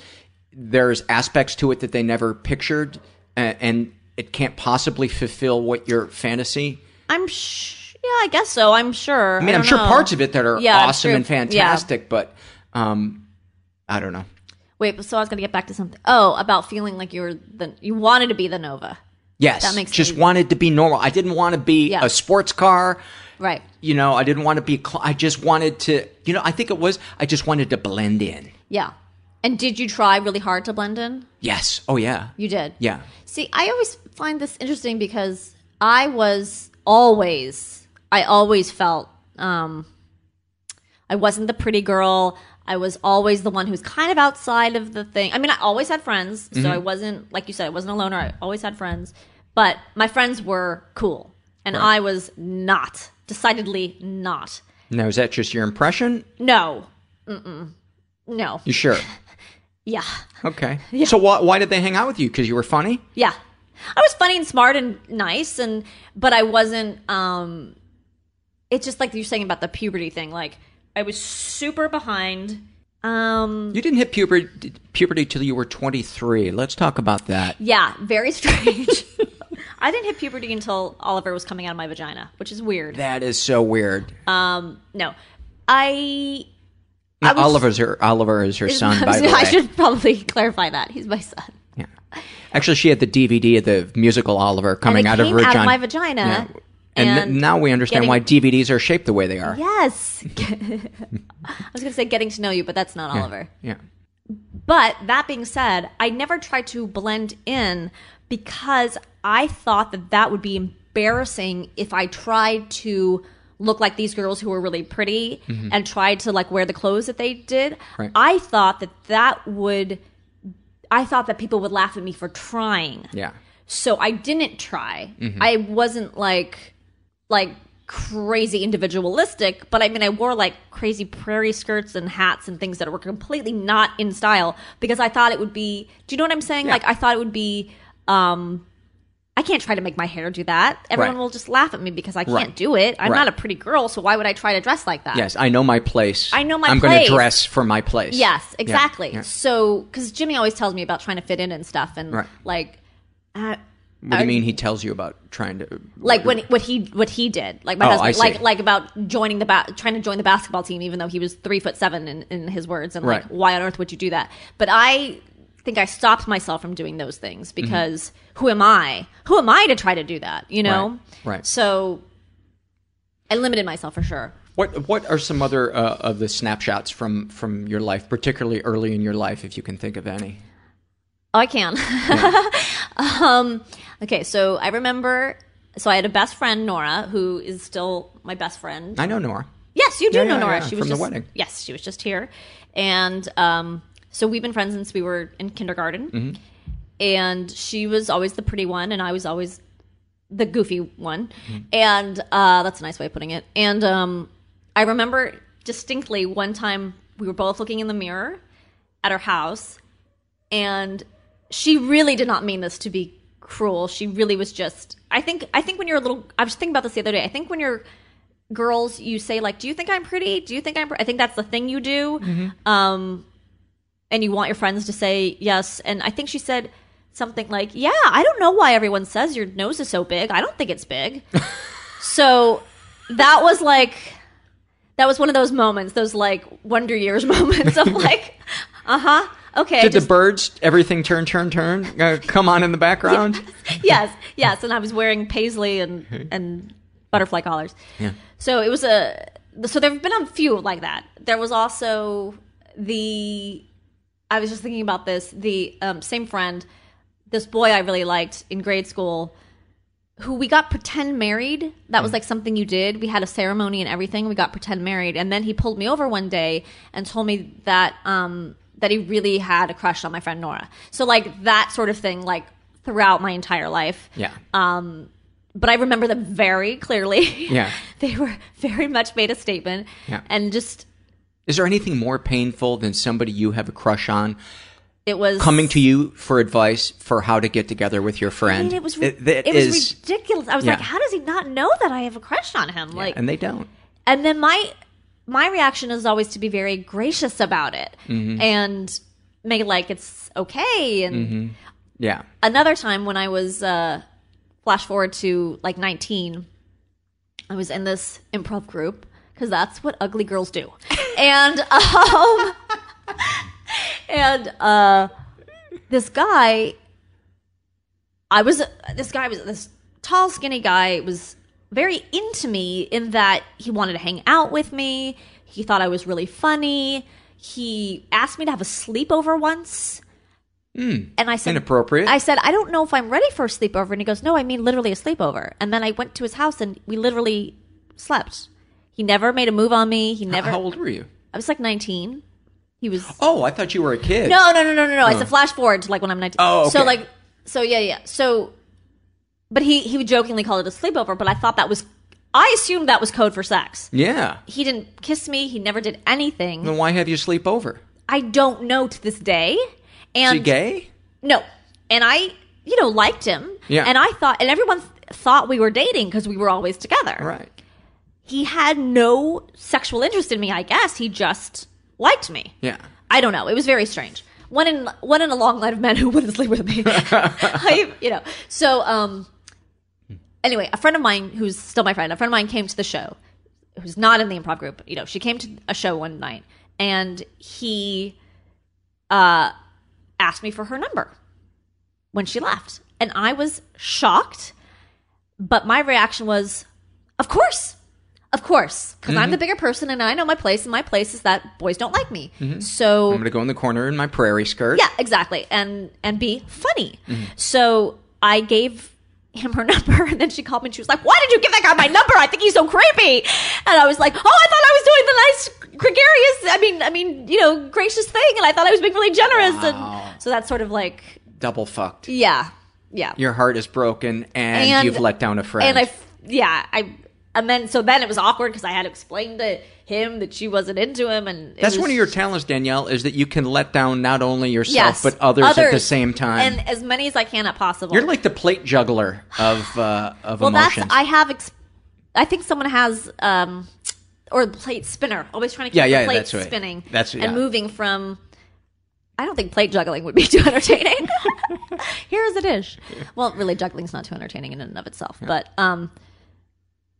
there's aspects to it that they never pictured, and, and it can't possibly fulfill what your fantasy? I'm sh- yeah, I guess so. I'm sure. I mean, I'm sure know. parts of it that are Yeah, awesome and fantastic, but um, I don't know. Wait, so I was going to get back to something. Oh, about feeling like you were the you wanted to be the Nova. Yes, That makes sense. just sense. wanted to be normal. I didn't want to be Yeah. a sports car. Right. You know, I didn't want to be. Cl- I just wanted to. You know, I think it was. I just wanted to blend in. Yeah. And did you try really hard to blend in? Yes. Oh yeah. You did. Yeah. See, I always find this interesting because I was always, I always felt, um, I wasn't the pretty girl. I was always the one who's kind of outside of the thing. I mean, I always had friends, so I wasn't, like you said, I wasn't a loner. I always had friends, but my friends were cool, and I was not, decidedly not. Now, is that just your impression? No, Mm-mm. no, You sure? yeah. Okay. So why why did they hang out with you? Because you were funny? Yeah. I was funny and smart and nice and but I wasn't um it's just like you're saying about the puberty thing like I was super behind um You didn't hit puberty puberty till you were 23. Let's talk about that. yeah, very strange. I didn't hit puberty until Oliver was coming out of my vagina, which is weird. That is so weird. Um no. I I was- Oliver's her Oliver is her son, by the way. I should probably clarify that. He's my son. Yeah. Actually, she had the DVD of the musical Oliver coming out of her out of my vagina, Yeah. And, and now we understand why DVDs are shaped the way they are. Yes. I was going to say getting to know you, but that's not Oliver. Yeah. But that being said, I never tried to blend in because I thought that that would be embarrassing if I tried to look like these girls who were really pretty and tried to like wear the clothes that they did. Right. I thought that that would I thought that people would laugh at me for trying. Yeah. So I didn't try. Mm-hmm. I wasn't like like crazy individualistic, but I mean I wore like crazy prairie skirts and hats and things that were completely not in style because I thought it would be Do you know what I'm saying? Like I thought it would be um I can't try to make my hair do that. Everyone Right. will just laugh at me because I can't Right. do it. I'm Right. not a pretty girl, so why would I try to dress like that? Yes, I know my place. I know my I'm going to dress for my place. Yes, exactly. yeah. So, because Jimmy always tells me about trying to fit in and stuff, and like, uh, What do you mean he tells you about trying to like when what he what he did, like my Oh, husband, I see. like like about joining the ba- trying to join the basketball team, even though he was three foot seven in, in his words, and like Right. why on earth would you do that? But I think I stopped myself from doing those things Mm-hmm. because who am I? Who am I to try to do that? You know? Right, right. So I limited myself for sure. What what are some other uh, of the snapshots from from your life, particularly early in your life, if you can think of any? Oh, I can. um, okay, so I remember. So I had a best friend, Nora, who is still my best friend. I know Nora. Yes, you do Yeah, know yeah, Nora. yeah, she was from the just, wedding. Yes, she was just here, and um, so we've been friends since we were in kindergarten. Mm-hmm. And she was always the pretty one, and I was always the goofy one, Mm-hmm. and uh, that's a nice way of putting it. And um, I remember distinctly one time we were both looking in the mirror at her house, and she really did not mean this to be cruel. She really was just. I think. I think when you're a little. I was thinking about this the other day. I think when you're girls, you say like, "Do you think I'm pretty? Do you think I'm?" Pre-? I think that's the thing you do. Um, and you want your friends to say yes. And I think she said something like, "Yeah, I don't know why everyone says your nose is so big. I don't think it's big." so that was like. That was one of those moments, those like Wonder Years moments of like, uh huh, okay. Did just- the birds everything turn turn turn uh, come on in the background? yes, yes, and I was wearing paisley and and butterfly collars. Yeah. So it was a so there've been a few like that. There was also the I was just thinking about this. The um, same friend, this boy I really liked in grade school, who we got pretend married. That was like something you did. We had a ceremony and everything. We got pretend married, and then he pulled me over one day and told me that um, that he really had a crush on my friend Nora. So like that sort of thing, like throughout my entire life. Yeah. Um, but I remember them very clearly. Yeah. they were very much made a statement. Yeah. And just Is there anything more painful than somebody you have a crush on it was coming to you for advice for how to get together with your I friend? mean, it was It- it was ridiculous. I was Yeah. like, how does he not know that I have a crush on him? Like, and they don't. and then my my reaction is always to be very gracious about it Mm-hmm. and make it like it's okay. And Yeah. another time when I was uh, flash forward to like 19, I was in this improv group because that's what ugly girls do, and um, and uh, this guy, I was this guy was this tall, skinny guy was very into me in that he wanted to hang out with me. He thought I was really funny. He asked me to have a sleepover once. Hmm. And I said, Inappropriate. I said, I don't know if I'm ready for a sleepover. And he goes, No, I mean literally a sleepover. And then I went to his house and we literally slept. He never made a move on me. He never. How old were you? I was like 19. He was. Oh, I thought you were a kid. No, no, no, no, no, no. I said oh. flash forward to like when I'm 19. Oh, So like, so yeah, yeah. So, but he he would jokingly call it a sleepover. But I thought that was, I assumed that was code for sex. Yeah. He didn't kiss me. He never did anything. Then why have you sleep over? I don't know to this day. Is And he gay? no, and I you know liked him. Yeah. And I thought, and everyone th- thought we were dating because we were always together. Right. He had no sexual interest in me. I guess he just liked me. Yeah. I don't know. It was very strange. One in one in a long line of men who wouldn't sleep with me. I, you know. So um anyway, a friend of mine who's still my friend, a friend of mine came to the show who's not in the improv group. You know, she came to a show one night and he uh asked me for her number when she left. And I was shocked, but my reaction was, of course. Of course, because I'm mm-hmm. the bigger person and I know my place, and my place is that boys don't like me. Mm-hmm. So I'm going to go in the corner in my prairie skirt. yeah, exactly, and and be funny. Mm-hmm. So I gave him her number, and then she called me and she was like, "Why did you give that guy my number? I think he's so creepy." And I was like, "Oh, I thought I was doing the nice, gregarious. I mean, I mean, you know, gracious thing, and I thought I was being really generous." And so that's sort of like, Double fucked. yeah, yeah. Your heart is broken and, And- you've let down a friend. And I, yeah, I, and then so then it was awkward because I had to explain to him that she wasn't into him, and That's was- one of your talents, Danielle, is that you can let down not only yourself yes, but others, at the same time. and as many as I can at possible. You're like the plate juggler of uh, of well, emotions. that's I have. Ex- I think someone has, um, or the plate spinner, always trying to keep Yeah, the yeah, plate that's right. spinning, That's- yeah. and moving from. I don't think plate juggling would be too entertaining. Here is a dish. Well, really, juggling's not too entertaining in and of itself, but um,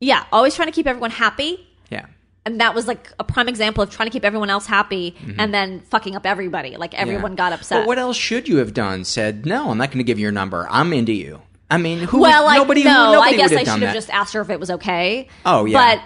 yeah, always trying to keep everyone happy. yeah. and that was like a prime example of trying to keep everyone else happy mm-hmm. and then fucking up everybody. Like everyone Yeah. got upset. But what else should you have done? Said no, I'm not going to give you your number. I'm into you. I mean, who? well, I nobody. no, nobody I guess would I should have that. just asked her if it was okay. Oh, yeah. but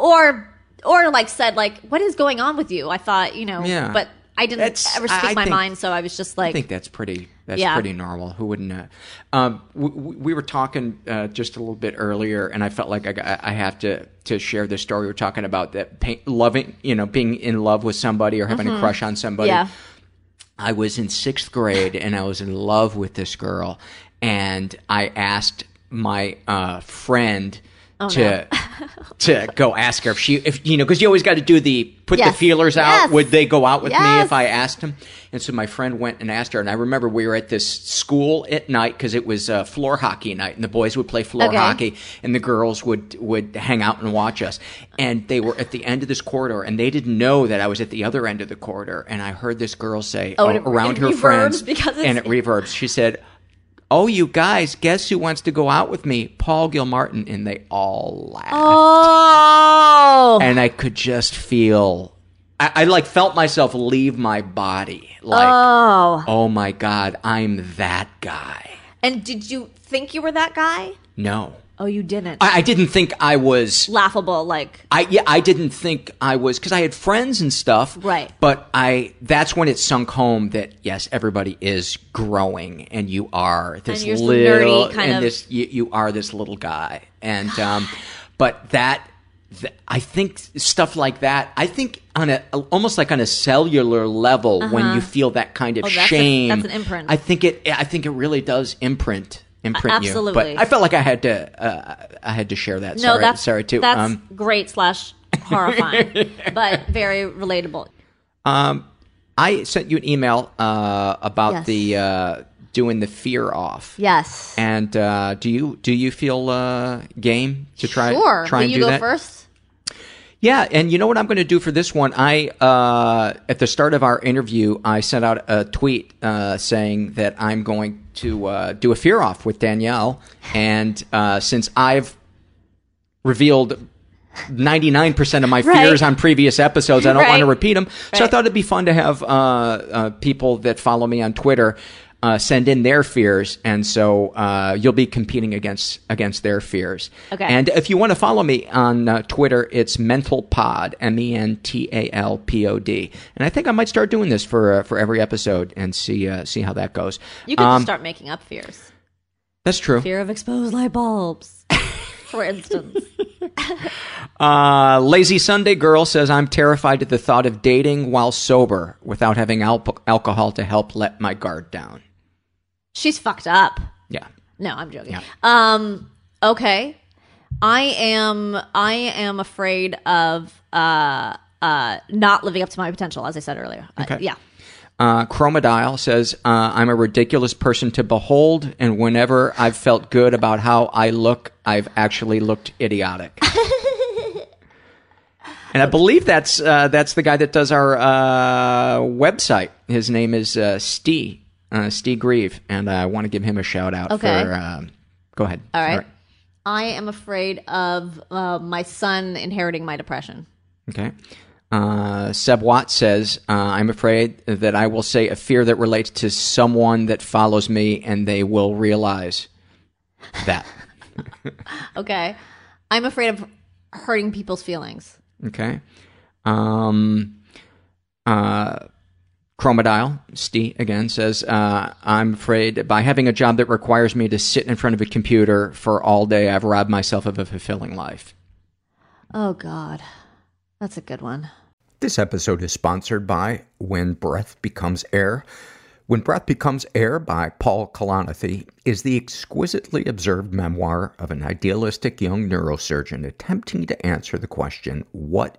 or or like said like, what is going on with you? I thought you know, Yeah. but I didn't That's- ever speak I my think- mind, so I was just like, I think that's pretty. That's Yeah. pretty normal. Who wouldn't? Uh, um, we, we were talking uh, just a little bit earlier, and I felt like I, I have to to share this story. We are talking about that pain, loving, you know, being in love with somebody or having a crush on somebody. Mm-hmm. yeah, I was in sixth grade and I was in love with this girl, and I asked my uh, friend Oh, to to go ask her if she if you know because you always got to do the put Yes. the feelers out. Yes. Would they go out with me if I asked them? And so my friend went and asked her, and I remember we were at this school at night because it was uh, floor hockey night, and the boys would play floor Okay. hockey, and the girls would would hang out and watch us. And they were at the end of this corridor, and they didn't know that I was at the other end of the corridor. And I heard this girl say Oh, uh, it- around her friends, because and it reverbs. She said. Oh, you guys, guess who wants to go out with me? Paul Gilmartin. And they all laughed oh, and I could just feel I, I like felt myself leave my body. Like, oh, oh my god, I'm that guy. and did you think you were that guy? No, Oh, you didn't. I, I didn't think I was. Laughable, like I yeah, I didn't think I was because I had friends and stuff. Right. But I that's when it sunk home that yes, everybody is growing, and you are this And little, and of- this you, you are this little guy, and um, but that. th- I think stuff like that. I think on a almost like on a cellular level, when you feel that kind of Oh, that's a- shame, that's an imprint. I think it. I think it really does imprint imprint you. absolutely. But I felt like I had to. Uh, I had to share that. no, sorry, that's sorry too. That's Um, great slash horrifying, but very relatable. Um, I sent you an email uh, about Yes. the uh, doing the fear off. Yes. And uh, do you do you feel uh, game to try sure. try Will and you do go that? first? Yeah, and you know what I'm going to do for this one? I uh, at the start of our interview, I sent out a tweet uh, saying that I'm going to uh, do a fear off with Danielle, and uh, since I've revealed 99% of my Right. fears on previous episodes, I don't want to repeat them. So I thought it'd be fun to have uh, uh, people that follow me on Twitter. Uh, send in their fears, and so uh, you'll be competing against against their fears. Okay. And if you want to follow me on uh, Twitter, it's Mental Pod, M E N T A L P O D. And I think I might start doing this for uh, for every episode and see uh, see how that goes. You can Um, start making up fears. That's true. Fear of exposed light bulbs, for instance. Uh, Lazy Sunday Girl says, I'm terrified at the thought of dating while sober without having al- alcohol to help let my guard down. She's fucked up. Yeah. No, I'm joking. Yeah. Um. Okay. I am. I am afraid of uh uh not living up to my potential, as I said earlier. Uh, Okay. yeah. Uh, Chromodile says, uh, I'm a ridiculous person to behold, and whenever I've felt good about how I look, I've actually looked idiotic. and I believe that's uh, that's the guy that does our uh, website. His name is uh, Steve, uh, Steve Grieve, and I want to give him a shout out Okay. for. Um, go ahead. All right. I am afraid of uh, my son inheriting my depression. Okay. Uh, Seb Watt says, uh, I'm afraid that I will say a fear that relates to someone that follows me and they will realize that. Okay. I'm afraid of hurting people's feelings. Okay. Um, uh, Chromodile, Steve again says, uh, I'm afraid by having a job that requires me to sit in front of a computer for all day, I've robbed myself of a fulfilling life. Oh God, that's a good one. This episode is sponsored by When Breath Becomes Air. When Breath Becomes Air by Paul Kalanithi is the exquisitely observed memoir of an idealistic young neurosurgeon attempting to answer the question, what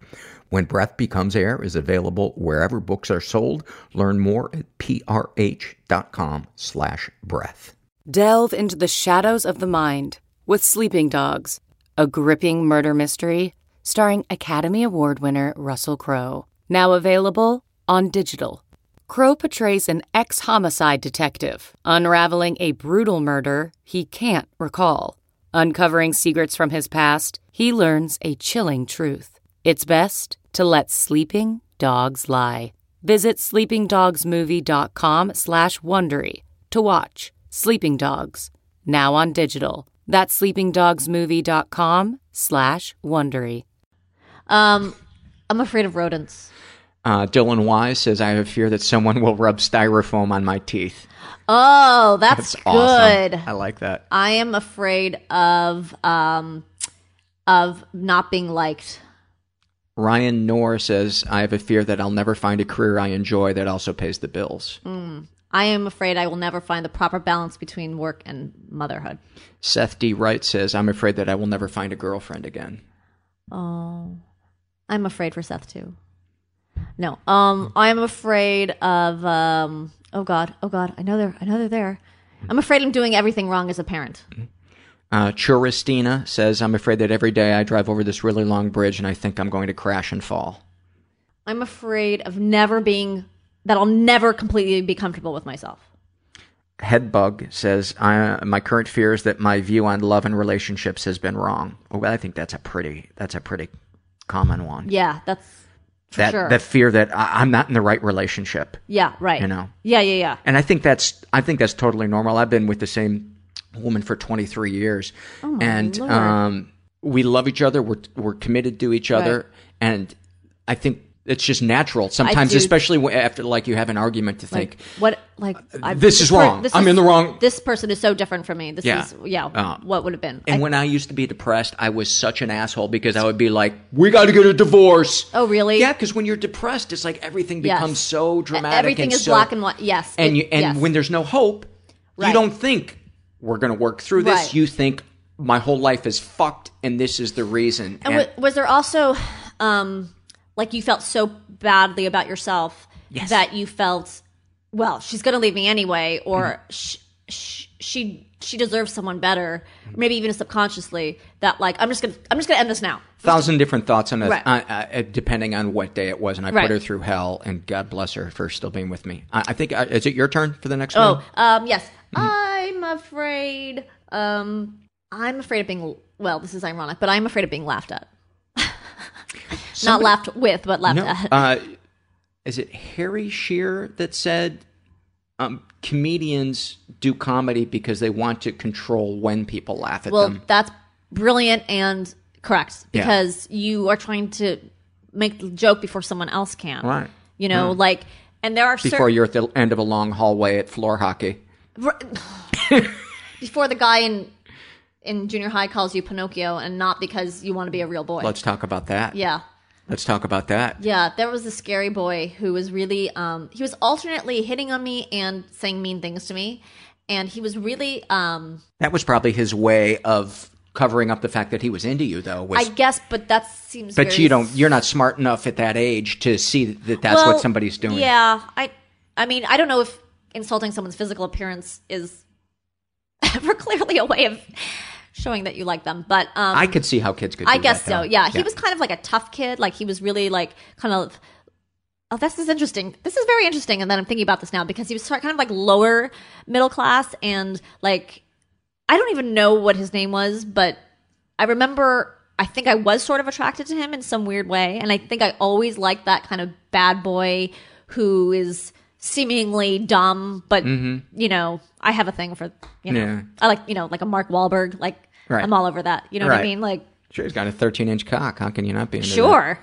When Breath Becomes Air is available wherever books are sold. Learn more at prh.com slash breath. Delve into the shadows of the mind with Sleeping Dogs, a gripping murder mystery starring Academy Award winner Russell Crowe. Now available on digital. Crowe portrays an ex homicide detective unraveling a brutal murder he can't recall. Uncovering secrets from his past, he learns a chilling truth. It's best to let sleeping dogs lie. Visit sleepingdogsmovie.com slash Wondery to watch Sleeping Dogs, now on digital. That's sleepingdogsmovie.com slash Wondery. Um, I'm afraid of rodents. Uh, Dylan Wise says, I have a fear that someone will rub styrofoam on my teeth. Oh, that's, That's awesome. good. I like that. I am afraid of um of not being liked. Ryan Knorr says, I have a fear that I'll never find a career I enjoy that also pays the bills. Mm. I am afraid I will never find the proper balance between work and motherhood. Seth D. Wright says, I'm afraid that I will never find a girlfriend again. Oh, I'm afraid for Seth too. No, um, I'm afraid of um. Oh God, oh God, I know they're, I know they're there. I'm afraid I'm doing everything wrong as a parent. Uh, Churistina says, I'm afraid that every day I drive over this really long bridge and I think I'm going to crash and fall. I'm afraid of never being that I'll never completely be comfortable with myself. Headbug says, I, my current fear is that my view on love and relationships has been wrong. Well, I think that's a pretty, that's a pretty common one. Yeah, that's for that, sure. that fear that I, I'm not in the right relationship. yeah, right. You know. Yeah, yeah, yeah. And I think that's I think that's totally normal. I've been with the same woman for 23 years, Oh, and um, we love each other. We're we're committed to each other, Right. and I think it's just natural sometimes, especially after like you have an argument to Like think. what? Like I, this is wrong. I'm in the wrong- This person is so different from me. This Yeah. is yeah. Uh, what would have been? And I- when I used to be depressed, I was such an asshole because I would be like, "We got to get a divorce." oh really? Yeah, because when you're depressed, it's like everything Yes. becomes so dramatic. Everything is so- black and white. Yes. and It- you and yes. when there's no hope, you don't think we're going to work through this. Right. You think my whole life is fucked, and this is the reason. And wa- was there also, um, like you felt so badly about yourself Yes. that you felt, well, she's going to leave me anyway, or Mm-hmm. sh- sh- she she deserves someone better, maybe even subconsciously that like I'm just gonna I'm just gonna end this now. thousand different thoughts on it, Right. uh, uh, depending on what day it was, and I Right. put her through hell, and God bless her for still being with me. I, I think uh, is it your turn for the next Oh, one? um, yes. I'm afraid. Um, I'm afraid of being well. This is ironic, but I'm afraid of being laughed at. Not laughed with, but laughed No, at. uh, is it Harry Shearer that said um, comedians do comedy because they want to control when people laugh at well, them? Well, that's brilliant and correct Yeah. because you are trying to make the joke before someone else can. Right. You know, Yeah. like, and there are Before certain you're at the end of a long hallway at floor hockey. before the guy in in junior high calls you Pinocchio, and not because you want to be a real boy. Let's talk about that. yeah. Let's talk about that. Yeah, there was a scary boy who was really um he was alternately hitting on me and saying mean things to me. And he was really um That was probably his way of covering up the fact that he was into you, though. Was, I guess, but that seems but very you don't. You're not smart enough at that age to see that that's Well, what somebody's doing. Yeah, I I mean, I don't know if insulting someone's physical appearance is ever clearly a way of showing that you like them, but um I could see how kids could. I guess so. though. Yeah, he was kind of like a tough kid. Like he was really like kind of. Oh, this is interesting. This is very interesting. And then I'm thinking about this now because he was kind of like lower middle class and like I don't even know what his name was, but I remember I think I was sort of attracted to him in some weird way, and I think I always liked that kind of bad boy who is seemingly dumb, but you know, I have a thing for you know, Mm-hmm. Yeah. I like you know, like a Mark Wahlberg. Like Right. I'm all over that. You know what I mean? Like Sure, he's got a 13 inch cock. How can you not be into that? Sure.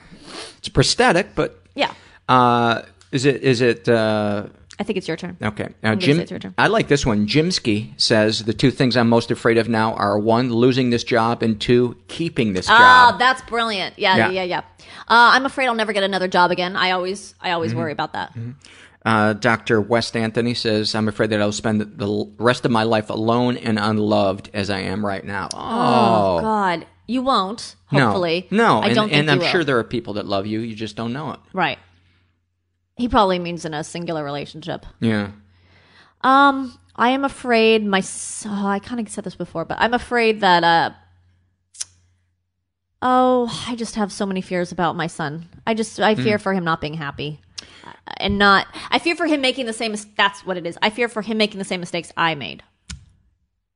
It's prosthetic, but Yeah. uh, is it? Is it? Uh, I think it's your turn. Okay. Now, I'm Jim, it's your turn. I like this one. Jimsky says the two things I'm most afraid of now are one, losing this job, and two, keeping this Oh, job. Oh, that's brilliant. Yeah, Yeah. yeah, yeah. Uh, I'm afraid I'll never get another job again. I always, I always Mm-hmm. worry about that. Uh, Dr. West Anthony says, I'm afraid that I'll spend the rest of my life alone and unloved as I am right now. Oh, Oh, God, you won't. Hopefully, No, I and, don't and I'm will. sure there are people that love you. You just don't know it. Right. He probably means in a singular relationship. Yeah. Um, I am afraid my. Oh, I kind of said this before, but I'm afraid that. uh Oh, I just have so many fears about my son. I just I fear for him not being happy, and not. I fear for him making the same. That's what it is. I fear for him making the same mistakes I made.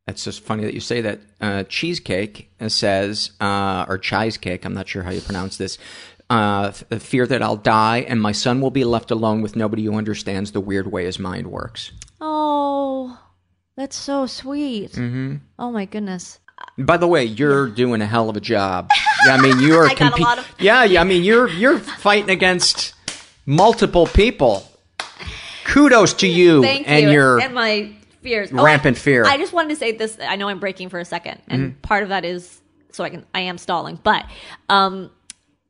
That's just funny that you say that. Uh, cheesecake says, uh, or cheesecake, I'm not sure how you pronounce this. Uh, fear that I'll die and my son will be left alone with nobody who understands the weird way his mind works. Oh, that's so sweet. Mm-hmm. Oh my goodness. By the way, you're doing a hell of a job. Yeah, I mean, you're I got a compe- lot of- yeah, yeah. I mean, you're you're fighting against multiple people. Kudos to you Thank and you. your and my fears. rampant I- fear. I just wanted to say this. I know I'm breaking for a second, and Mm-hmm. part of that is so I can I am stalling. But um,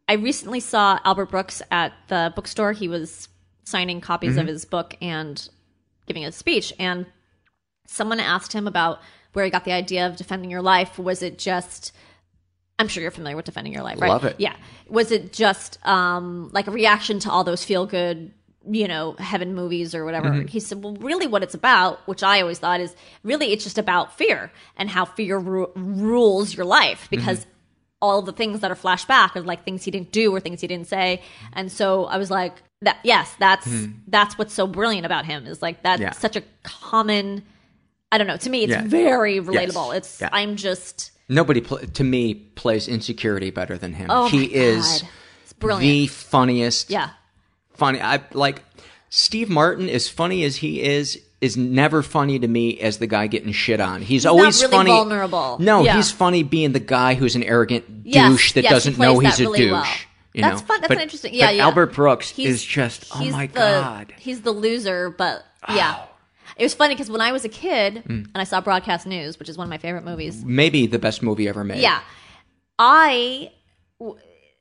I recently saw Albert Brooks at the bookstore. He was signing copies of his book and giving a speech, and someone asked him about where he got the idea of defending your life. Was it just I'm sure you're familiar with defending your life, right? Love it. Yeah. Was it just um, like a reaction to all those feel good, you know, heaven movies or whatever? Mm-hmm. He said, well, really, what it's about, which I always thought is really it's just about fear and how fear ru- rules your life because. Mm-hmm. All the things that are flashed back are like things he didn't do or things he didn't say, and so I was like, "That yes, that's that's what's so brilliant about him is like that's. Yeah. such a common. I don't know. To me, it's Yeah. very relatable. It's Yeah. I'm just Nobody, pl- to me, plays insecurity better than him. Oh he is the funniest. yeah. funny. I like Steve Martin. As funny as he is, is never funny to me as the guy getting shit on. He's, not always really funny. vulnerable. No, Yeah. he's funny being the guy who's an arrogant Yes, douche that yes, doesn't know that he's a really douche. well. You That's know? fun. That's but, interesting. Yeah, but yeah. Albert Brooks He's- is just. Oh my the- god. he's the loser. But yeah, oh. It was funny because when I was a kid Mm. and I saw Broadcast News, which is one of my favorite movies. Maybe the best movie ever made. Yeah, I. w-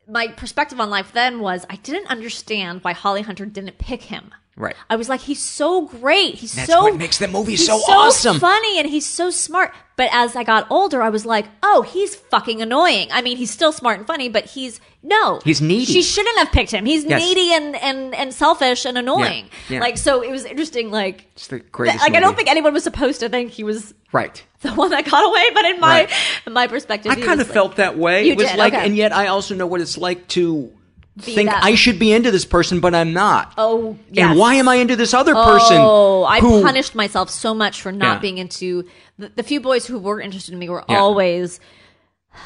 My perspective on life then was I didn't understand why Holly Hunter didn't pick him. Right. I was like, he's so great. He's That's so what makes the movie he's so awesome. funny, and he's so smart. But as I got older, I was like, oh, he's fucking annoying. I mean, he's still smart and funny, but he's no, He's needy. She shouldn't have picked him. He's Yes. needy and and and selfish and annoying. Yeah. Like so, it was interesting. Like, It's the th- greatest. like I don't think anyone was supposed to think he was Right. the one that got away, but in my Right. in my perspective, I kind of like- felt that way. You it was did, like, okay. and yet I also know what it's like to Be think that- I should be into this person, but I'm not. Oh, yes. And why am I into this other person? Oh, I who- punished myself so much for not Yeah. being into the, the few boys who were interested in me were Yeah. always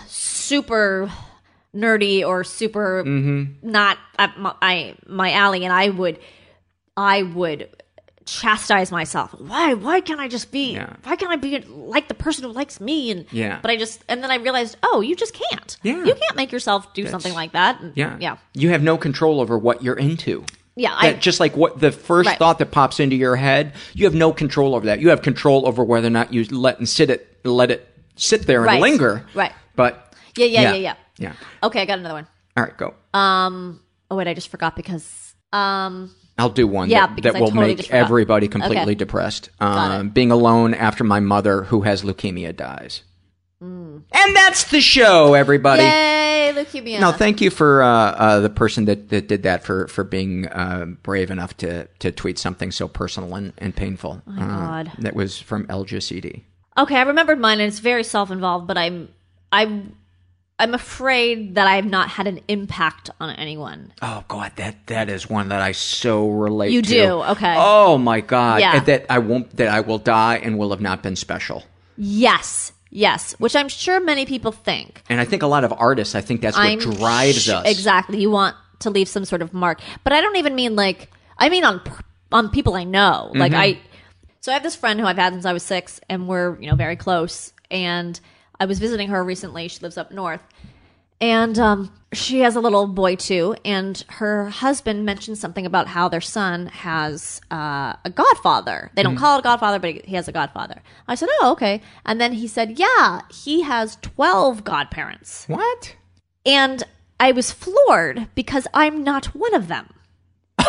super nerdy or super Mm-hmm. not at my, I, my alley, and I would I would chastise myself. Why why can't I just be Yeah. why can't I be like the person who likes me and Yeah. but I just and then I realized oh you just can't Yeah. you can't make yourself do something like that And- Yeah. yeah You have no control over what you're into. yeah That I just like what the first Right. thought that pops into your head, you have no control over that. You have control over whether or not you let and sit it, let it sit there and Right. linger. Right. But yeah yeah yeah. yeah yeah yeah. okay I got another one All right, go. Um. Oh wait, I just forgot because um. I'll do one Yeah, that, that will totally make everybody completely Okay. depressed. Um, being alone after my mother, who has leukemia, dies. Mm. And that's the show, everybody. Yay, leukemia. No, thank you for uh, uh, the person that, that did that for for being uh, brave enough to to tweet something so personal and, and painful. Oh my God. that was from Elja CD. Okay, I remembered mine, and it's very self-involved, but I'm I'm I'm afraid that I have not had an impact on anyone. Oh God, that that is one that I so relate. To. You to. do? Okay. Oh my God, Yeah. And that I won't. That I will die and will have not been special. Yes, yes, which I'm sure many people think. And I think a lot of artists, I think that's what I'm drives sh- us. Exactly. You want to leave some sort of mark. But I don't even mean like I mean on on people I know. Like Mm-hmm. I So I have this friend who I've had since I was 6 and we're, you know, very close and I was visiting her recently. She lives up north. And um, she has a little boy too, and her husband mentioned something about how their son has uh, a godfather. They don't call it a godfather, but he has a godfather. I said, "Oh, okay." And then he said, "Yeah, he has twelve godparents." What? And I was floored because I'm not one of them. so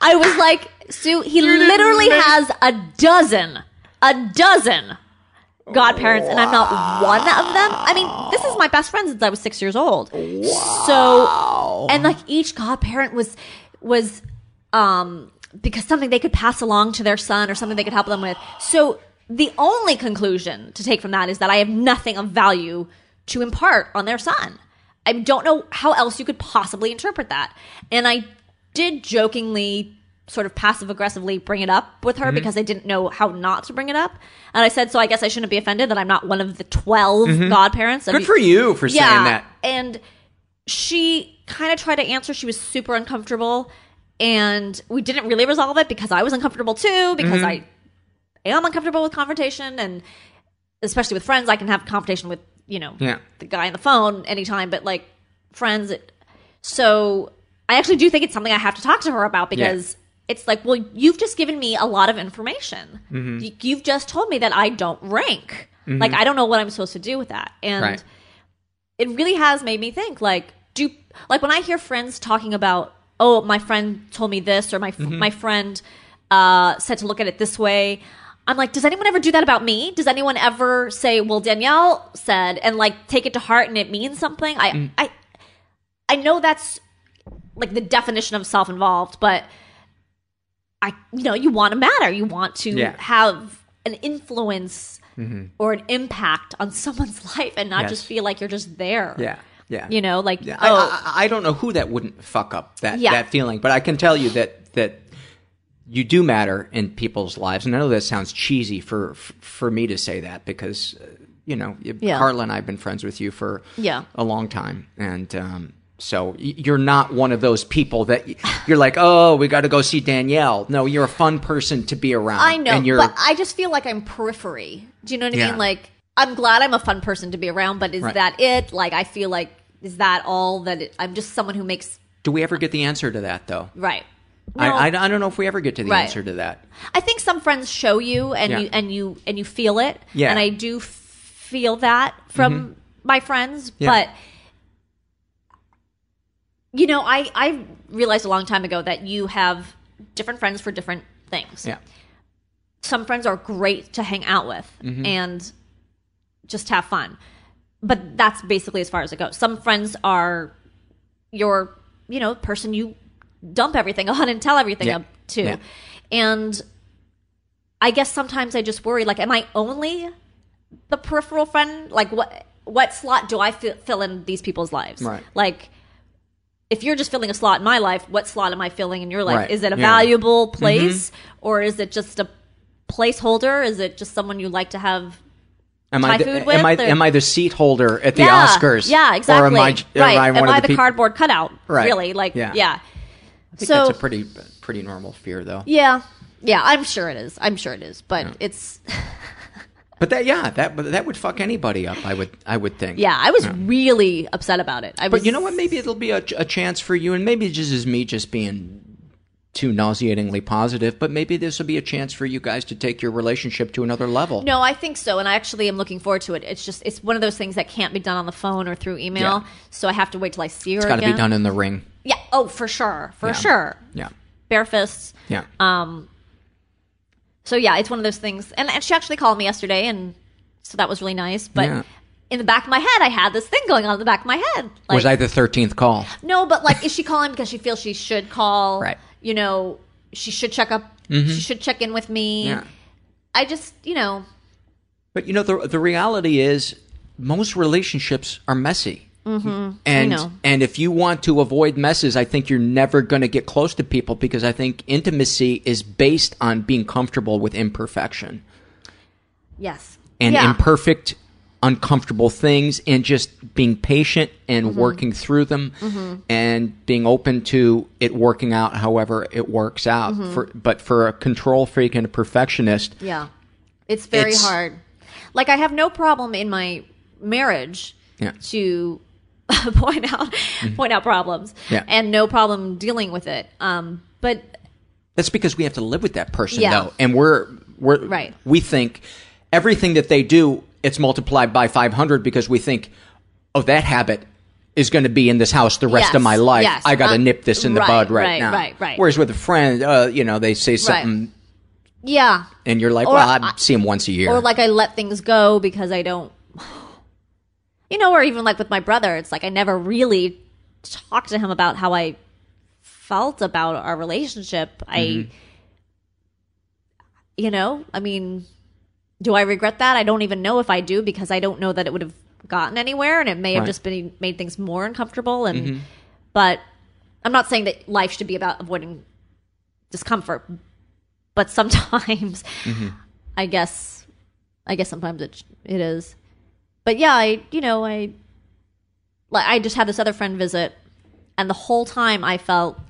I was like, Sue, he literally has a dozen, a dozen godparents, and I'm not one of them. I mean, this is my best friend since I was six years old. Wow. So, and like each godparent was, was, um, because something they could pass along to their son or something they could help them with. So the only conclusion to take from that is that I have nothing of value to impart on their son. I don't know how else you could possibly interpret that. And I did jokingly sort of passive aggressively bring it up with her Mm-hmm. because I didn't know how not to bring it up. And I said, so I guess I shouldn't be offended that I'm not one of the 12 godparents. Mm-hmm. Good for you for saying that. And she kind of tried to answer. She was super uncomfortable. And we didn't really resolve it because I was uncomfortable too, because Mm-hmm. I am uncomfortable with confrontation. And especially with friends, I can have a confrontation with, you know, Yeah. the guy on the phone anytime. But like friends, it, so I actually do think it's something I have to talk to her about because it's like, well, you've just given me a lot of information. Mm-hmm. You, you've just told me that I don't rank. Like, I don't know what I'm supposed to do with that. And Right. it really has made me think like do like when i hear friends talking about oh my friend told me this or my Mm-hmm. my friend uh said to look at it this way i'm like does anyone ever do that about me does anyone ever say well danielle said and like take it to heart and it means something i Mm. i i know that's like the definition of self-involved but i you know you want to matter you want to Yeah. Mm-hmm. have an influence or an impact on someone's life and not Yes. just feel like you're just there Yeah. Yeah. you know like Yeah, oh I, I, I don't know who that wouldn't fuck up that Yeah. that feeling, but I can tell you that that you do matter in people's lives, and I know that sounds cheesy for for me to say that because uh, you know Yeah. Carla and I've been friends with you for Yeah. a long time, and um, so you're not one of those people that you're like, oh, we got to go see Danielle. No, you're a fun person to be around. i know and you're but i just feel like i'm periphery do you know what i Yeah. mean like i'm glad i'm a fun person to be around but is Right. that it like i feel like is that all that it, i'm just someone who makes do we ever get the answer to that though? right I, No. I, I don't know if we ever get to the Right. answer to that. I think some friends show you and Yeah. you and you and you feel it. Yeah. And I do feel that from mm-hmm. my friends, Yeah. but you know, I I realized a long time ago that you have different friends for different things. Yeah. Some friends are great to hang out with Mm-hmm. and just have fun. But that's basically as far as it goes. Some friends are your, you know, person you dump everything on and tell everything Yeah. up to. Yeah. And I guess sometimes I just worry like am I only the peripheral friend? Like what what slot do I fill in these people's lives? Right. Like if you're just filling a slot in my life, what slot am I filling in your life? Right. Is it a Yeah. valuable mm-hmm. place or is it just a placeholder? Is it just someone you like to have Am Thai I, the, food am, I, am I the seat holder at the yeah, Oscars? Yeah, exactly. Or am I, right. am I one of the, peop- cardboard cutout? Right. Really? Like, Yeah. yeah. I think so that's a pretty pretty normal fear, though. yeah, yeah. I'm sure it is. I'm sure it is. But it's But that, yeah, that that would fuck anybody up. I would, I would think. yeah. I was really upset about it. I was. But you know what? Maybe it'll be a, a chance for you, and maybe it just is me just being too nauseatingly positive. But maybe this will be a chance for you guys to take your relationship to another level. No, I think so, and I actually am looking forward to it. It's just it's one of those things that can't be done on the phone or through email, Yeah. so I have to wait till I see her it's got to be done in the ring. Yeah. Oh, for sure, for Yeah. sure. Yeah, Bare fists. yeah. Um. So yeah, it's one of those things, and, and she actually called me yesterday, and so that was really nice. But Yeah. in the back of my head, I had this thing going on in the back of my head. Like, was I the thirteenth call? No, but like, is she calling because she feels she should call? Right. You know, she should check up. She should check in with me. Mm-hmm. Yeah. I just, you know, But you know, the the reality is, most relationships are messy. Mm-hmm. And and if you want to avoid messes, I think you're never going to get close to people because I think intimacy is based on being comfortable with imperfection yes. and yeah. imperfect, uncomfortable things, and just being patient and Mm-hmm. working through them, and being open to it working out however it works out. Mm-hmm. For but for a control freak and a perfectionist, Yeah. It's very It's- hard. Like I have no problem in my marriage Yeah. to point out point out problems Yeah. and no problem dealing with it. Um but That's because we have to live with that person, Yeah. though, and we're we're Right. We think everything that they do, it's multiplied by five hundred because we think, oh, that habit is going to be in this house the rest Yes, of my life. yes. I got to Um, nip this in the right, bud right, right, now. right, right. Whereas with a friend, uh, you know, they say something, yeah. and you're like, Or well, I, I- see him once a year. Or like I let things go because I don't you know, or even like with my brother, it's like I never really talked to him about how I felt about our relationship. I Mm-hmm. you know, I mean, do I regret that? I don't even know if I do because I don't know that it would have gotten anywhere and it may have Right. just been made things more uncomfortable and Mm-hmm. but I'm not saying that life should be about avoiding discomfort, but sometimes Mm-hmm. I guess I guess sometimes it it is. But yeah, I you know, I like I just had this other friend visit and the whole time I felt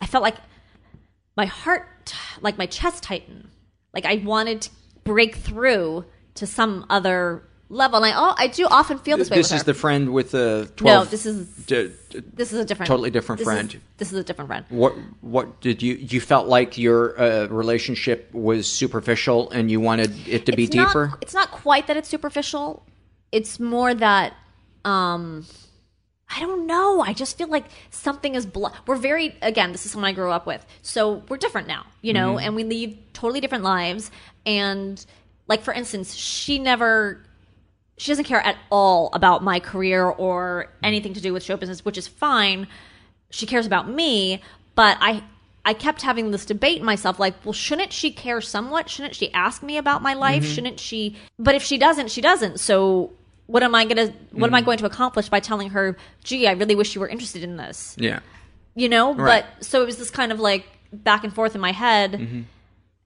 I felt like my heart like my chest tightened. Like I wanted to break through to some other level. And I oh, I do often feel this way. This is her. the friend with the twelve. no. This is d- d- this is a different, totally different this is- friend. this is a different friend. What what did you you felt like your uh, relationship was superficial and you wanted it to be not- deeper? it's not quite that it's superficial. It's more that um I don't know. I just feel like something is blo- we're very again, this is someone I grew up with. So we're different now, you know, Mm-hmm. and we lead totally different lives and like for instance, she never she doesn't care at all about my career or anything to do with show business, which is fine. She cares about me, but I I kept having this debate in myself like, well, shouldn't she care somewhat? Shouldn't she ask me about my life? Mm-hmm. Shouldn't she? But if she doesn't, she doesn't. So what am I gonna what am I Mm-hmm. going to accomplish by telling her, gee, I really wish you were interested in this? yeah. You know? Right. But so it was this kind of like back and forth in my head. Mm-hmm.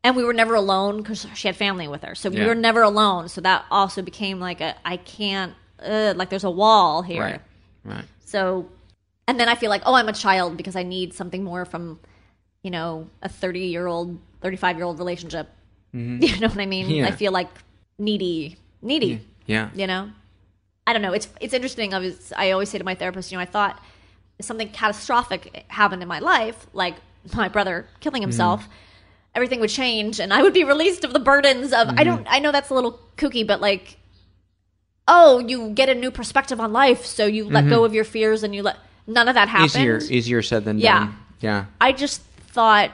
And we were never alone because she had family with her. So we were never alone. So that also became like a I can't uh, like there's a wall here. Right. Right. So, and then I feel like, oh, I'm a child because I need something more from, you know, a 30 year old, 35 year old relationship. You know what I mean? Mm-hmm. Yeah. I feel like needy, needy. Yeah. You know, I don't know. It's it's interesting. I was I always say to my therapist, you know, I thought something catastrophic happened in my life, like my brother killing himself. Everything would change, and I would be released of the burdens of. I don't. I know that's a little kooky, but like, oh, you get a new perspective on life, so you let go of your fears, and you let none of that happened. Easier easier said than Yeah. done. Yeah. I just thought,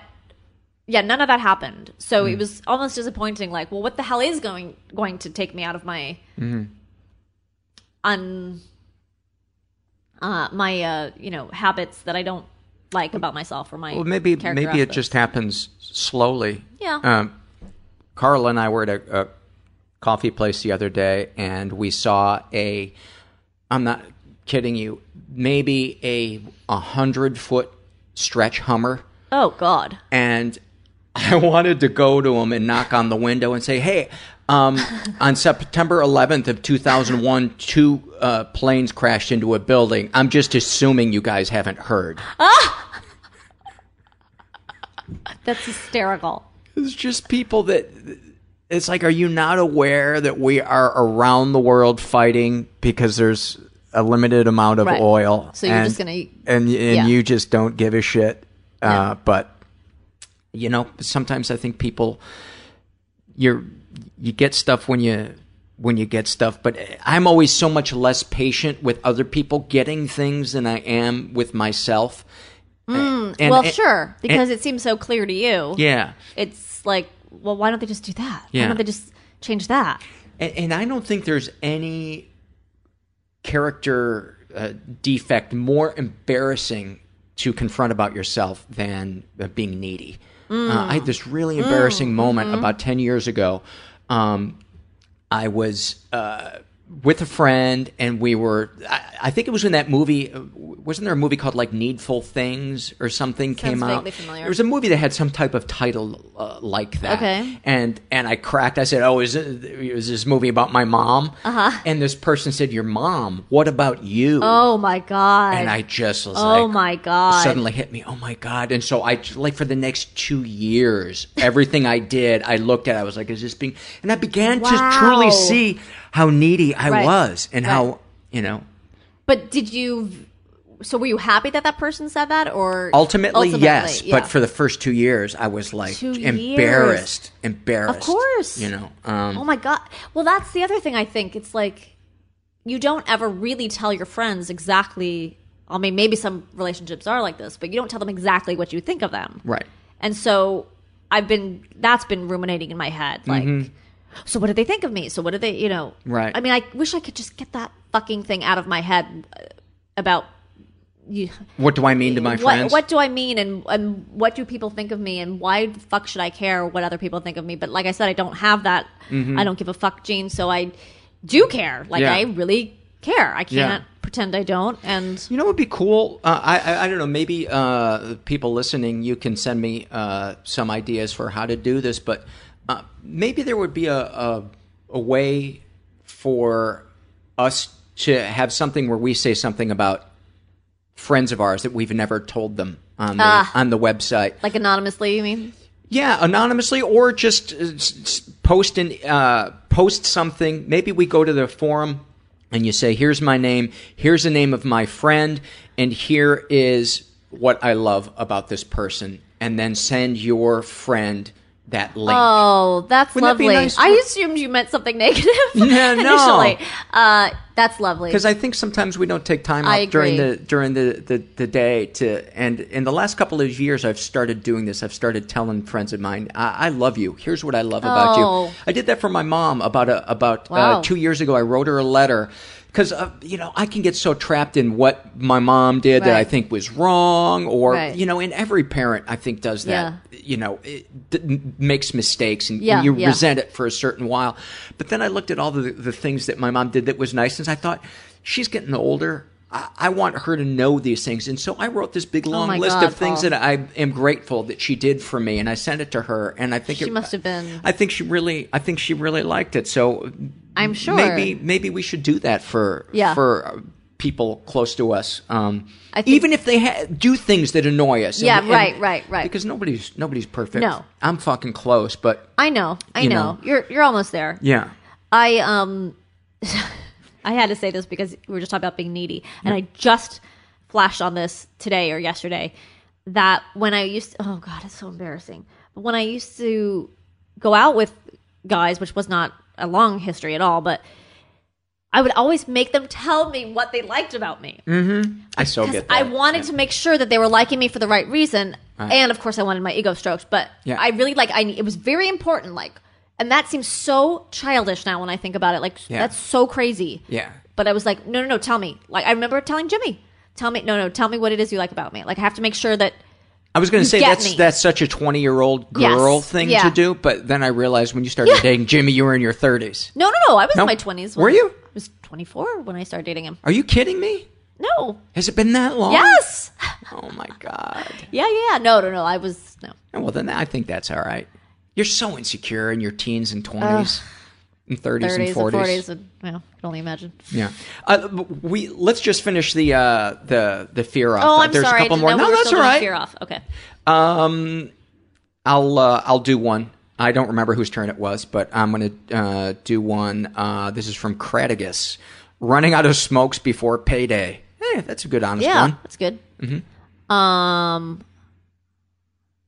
yeah, none of that happened. So Mm. it was almost disappointing. Like, well, what the hell is going going to take me out of my Mm-hmm. Un uh my uh you know habits that I don't like about myself or my Well, maybe maybe it just happens slowly. Yeah. Um, Carla and I were at a, a coffee place the other day, and we saw a. I'm not kidding you. Maybe a a hundred foot stretch Hummer, oh god and I wanted to go to him and knock on the window and say, "Hey." Um, on September 11th of 2001, two uh, planes crashed into a building. I'm just assuming you guys haven't heard. that's hysterical It's just people that it's like, are you not aware that we are around the world fighting because there's a limited amount of Right. oil? So you're and- just gonna- and and yeah. you just don't give a shit. Uh, No. but you know, sometimes I think people you're you get stuff when you when you get stuff, but I'm always so much less patient with other people getting things than I am with myself. And- well and- sure because and- it seems so clear to you yeah. it's like well why don't they just do that why don't they just change that And, and I don't think there's any character uh, defect more embarrassing to confront about yourself than uh, being needy. Uh, I had this really embarrassing moment about 10 years ago. Um, I was uh, with a friend, and we were, I, I think it was in that movie, uh, wasn't there a movie called like Needful Things or something came out? familiar. There was a movie that had some type of title uh, like that. Okay. And and I cracked. I said, "Oh, is it is this movie about my mom?" Uh-huh. And this person said, "Your mom? What about you?" oh my god and I just was oh like, my god suddenly hit me. Oh my god! And so I like for the next two years, everything I did, I looked at. I was like, "Is this being?" And I began to truly see how needy I Right. was and how you know. But did you? So were you happy that that person said that, or Ultimately, yes, yeah. but for the first two years, I was like Two embarrassed, embarrassed. Of course. you know. Um, oh my god. Well, that's the other thing. I think it's like you don't ever really tell your friends exactly. I mean, maybe some relationships are like this, but you don't tell them exactly what you think of them. right. And so I've been that's been ruminating in my head like so what did they think of me? So what did they, you know? Right. I mean, I wish I could just get that fucking thing out of my head uh, about you What do I mean to my what, friends? What do I mean, and and what do people think of me, and why the fuck should I care what other people think of me? But like I said, I don't have that. I don't give a fuck gene, so I do care. Like Mm-hmm. Yeah. I really care. I can't Yeah. pretend I don't. And You know, what would be cool. Uh, I, I I don't know. Maybe uh, people listening, you can send me uh, some ideas for how to do this. But uh, maybe there would be a, a a way for us to have something where we say something about friends of ours that we've never told them on the Ah. on the website. like anonymously, you mean? Yeah, anonymously or just uh, post an uh, post something. Maybe we go to the forum and you say, "Here's my name. Here's the name of my friend, and here is what I love about this person," and then send your friend that link. Oh, that's Wouldn't that lovely. nice? I assumed you meant something negative Yeah, no. initially. Uh, that's lovely. because I think sometimes we don't take time out during the during the, the, the day to and in the last couple of years I've started doing this. I've started telling friends of mine, I, I love you. Here's what I love about Oh. you. I did that for my mom about a, about Wow. uh, two years ago. I wrote her a letter because uh, you know I can get so trapped in what my mom did that I think was wrong, or Right. you know, and every parent I think does that. Yeah. You know, d- makes mistakes and Yeah, you yeah. resent it for a certain while. But then I looked at all the, the things that my mom did that was nice, and I thought, she's getting older. I, I want her to know these things. And so I wrote this big long Oh list God, of things Paul. that I am grateful that she did for me, and I sent it to her. And I think She it, must have been- I think she really, I think she really liked it. So I'm sure. maybe maybe we should do that for Yeah. for uh, people close to us. Um, I think- even if they ha- do things that annoy us. Yeah, and- right, and- right, right. Because nobody's nobody's perfect. No. I'm fucking close, but I know. I You know. know. You're you're almost there. yeah. I um I had to say this because we were just talking about being needy. And I just flashed on this today or yesterday that when I used to, oh god, it's so embarrassing. But when I used to go out with guys, which was not a long history at all, but I would always make them tell me what they liked about me. Mm-hmm. I so get that. I wanted to make sure that they were liking me for the right reason, and of course, I wanted my ego stroked. But Yeah. I really like. I it was very important. Like, and that seems so childish now when I think about it. Like, Yeah. that's so crazy. Yeah. But I was like, no, no, no. Tell me. Like, I remember telling Jimmy, tell me, no, no, tell me what it is you like about me. Like, I have to make sure that. I was going to say that's me. that's such a twenty year old Yes. girl thing Yeah. to do, but then I realized when you started Yeah. dating Jimmy, you were in your thirties. No, no, no. I was No. in my twenties. Were you? I was twenty four when I started dating him. Are you kidding me? No. Has it been that long? Yes. Oh my god. Yeah, yeah. yeah. No, no, no. I was no. Oh, well, then I think that's all right. You're so insecure in your teens and twenties, and thirties and Thirties and forties. forties. and Well, I can only imagine. Yeah. Uh, we let's just finish the uh, the the fear off. Oh, I'm There's sorry. a couple more. No, we that's all right. Fear off. Okay. Um, I'll uh, I'll do one. I don't remember whose turn it was, but I'm going to uh, do one. Uh, this is from Cratigus. Running out of smokes before payday. Hey, that's a good honest Yeah, one. that's good. Um.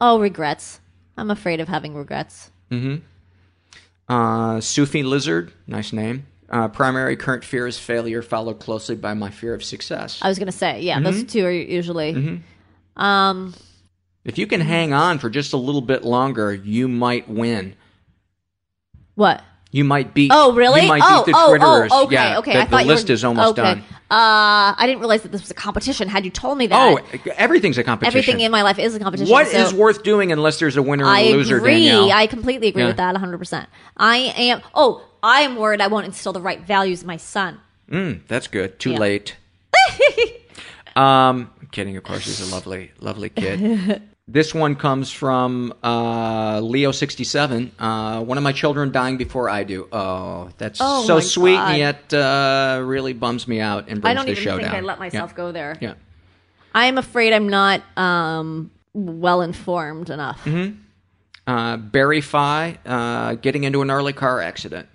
Oh, regrets. I'm afraid of having regrets. Uh, Sufi Lizard, nice name. Uh, primary current fear is failure, followed closely by my fear of success. I was gonna say, yeah, Mm-hmm. those two are usually. Um. If you can hang on for just a little bit longer, you might win. What? You might beat. Oh, really? You might oh, beat the oh, Twitterers. oh, okay, yeah, okay. The, I the thought you list were- is almost okay. done. Uh, I didn't realize that this was a competition. Had you told me that, Oh, everything's a competition. everything in my life is a competition. What so is worth doing unless there's a winner and I a loser, agree. Danielle? I completely agree Yeah. with that. 100. percent I am. Oh, I am worried. I won't instill the right values in my son. Mm, that's good. Too Yeah. late. um, I'm kidding. Of course, he's a lovely, lovely kid. this one comes from uh, Leo67. Uh, one of my children dying before I do. Oh, that's Oh so sweet, God. and yet uh, really bums me out and brings I don't the even show think down. I let myself yeah. go there. Yeah. I am afraid I'm not um, well informed enough. Mm-hmm. Uh, Barry Fi uh, getting into a gnarly car accident.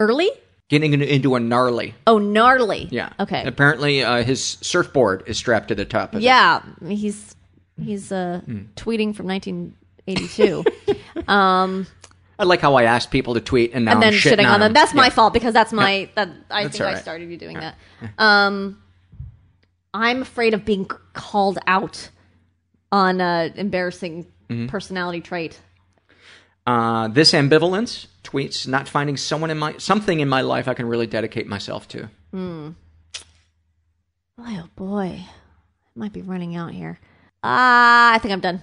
Early? Getting into a gnarly. Oh, gnarly. Yeah. Okay. Apparently, uh, his surfboard is strapped to the top of it. Yeah, he's he's uh, Hmm. tweeting from 1982, um, I like how I asked people to tweet and now and then I'm shitting on them. That's my Yeah. fault because that's my that I That's think I started you doing that. Um, I'm afraid of being called out on uh, embarrassing Mm-hmm. personality trait. Uh, this ambivalence tweets not finding someone in my something in my life I can really dedicate myself to. Boy, oh boy, I might be running out here. Ah, I think I'm done.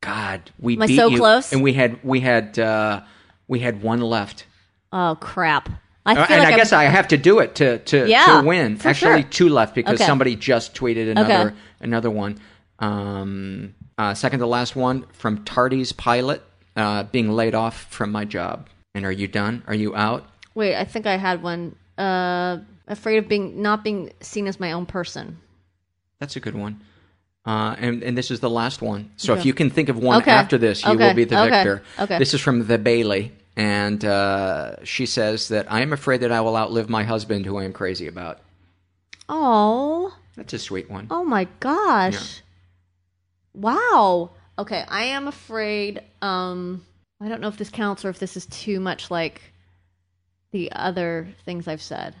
God, we Am I beat so you, close? and we had we had uh, we had one left. Oh crap! I Uh, and like I guess I'm, I have to do it to to, Yeah, to win. for Actually, sure. two left because Okay. somebody just tweeted another Okay. another one. Um, uh, second to last one from Tardy's pilot uh, being laid off from my job. And are you done? Are you out? Wait, I think I had one. Uh, afraid of being not being seen as my own person. That's a good one. Uh, and and this is the last one. So if you can think of one Okay. after this, you Okay. will be the Okay. victor. Okay. This is from the Bailey. And uh, she says that I am afraid that I will outlive my husband, who I am crazy about. Oh, That's a sweet one. oh my gosh. Wow. Okay, I am afraid. Um, I don't know if this counts or if this is too much like the other things I've said,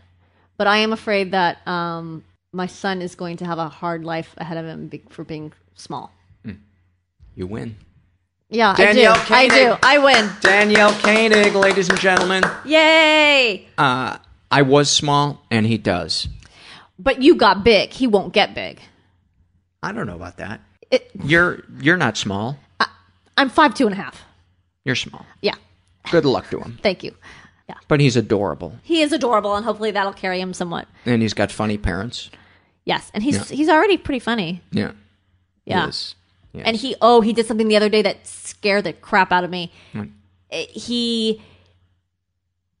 but I am afraid that um, my son is going to have a hard life ahead of him be- for being small. You win. Yeah, Danielle I do. I do. I win. Danielle Koenig, ladies and gentlemen. Yay! Uh, I was small, and he does. But you got big. He won't get big. I don't know about that. It, You're you're not small. I'm five two and a half. You're small. Yeah. Good luck to him. Thank you. Yeah. But he's adorable, He is adorable, and hopefully that'll carry him somewhat. and he's got funny parents. Yes, and he's Yeah. he's already pretty funny. Yeah. Yeah. is. Yes. And he oh he did something the other day that scared the crap out of me. He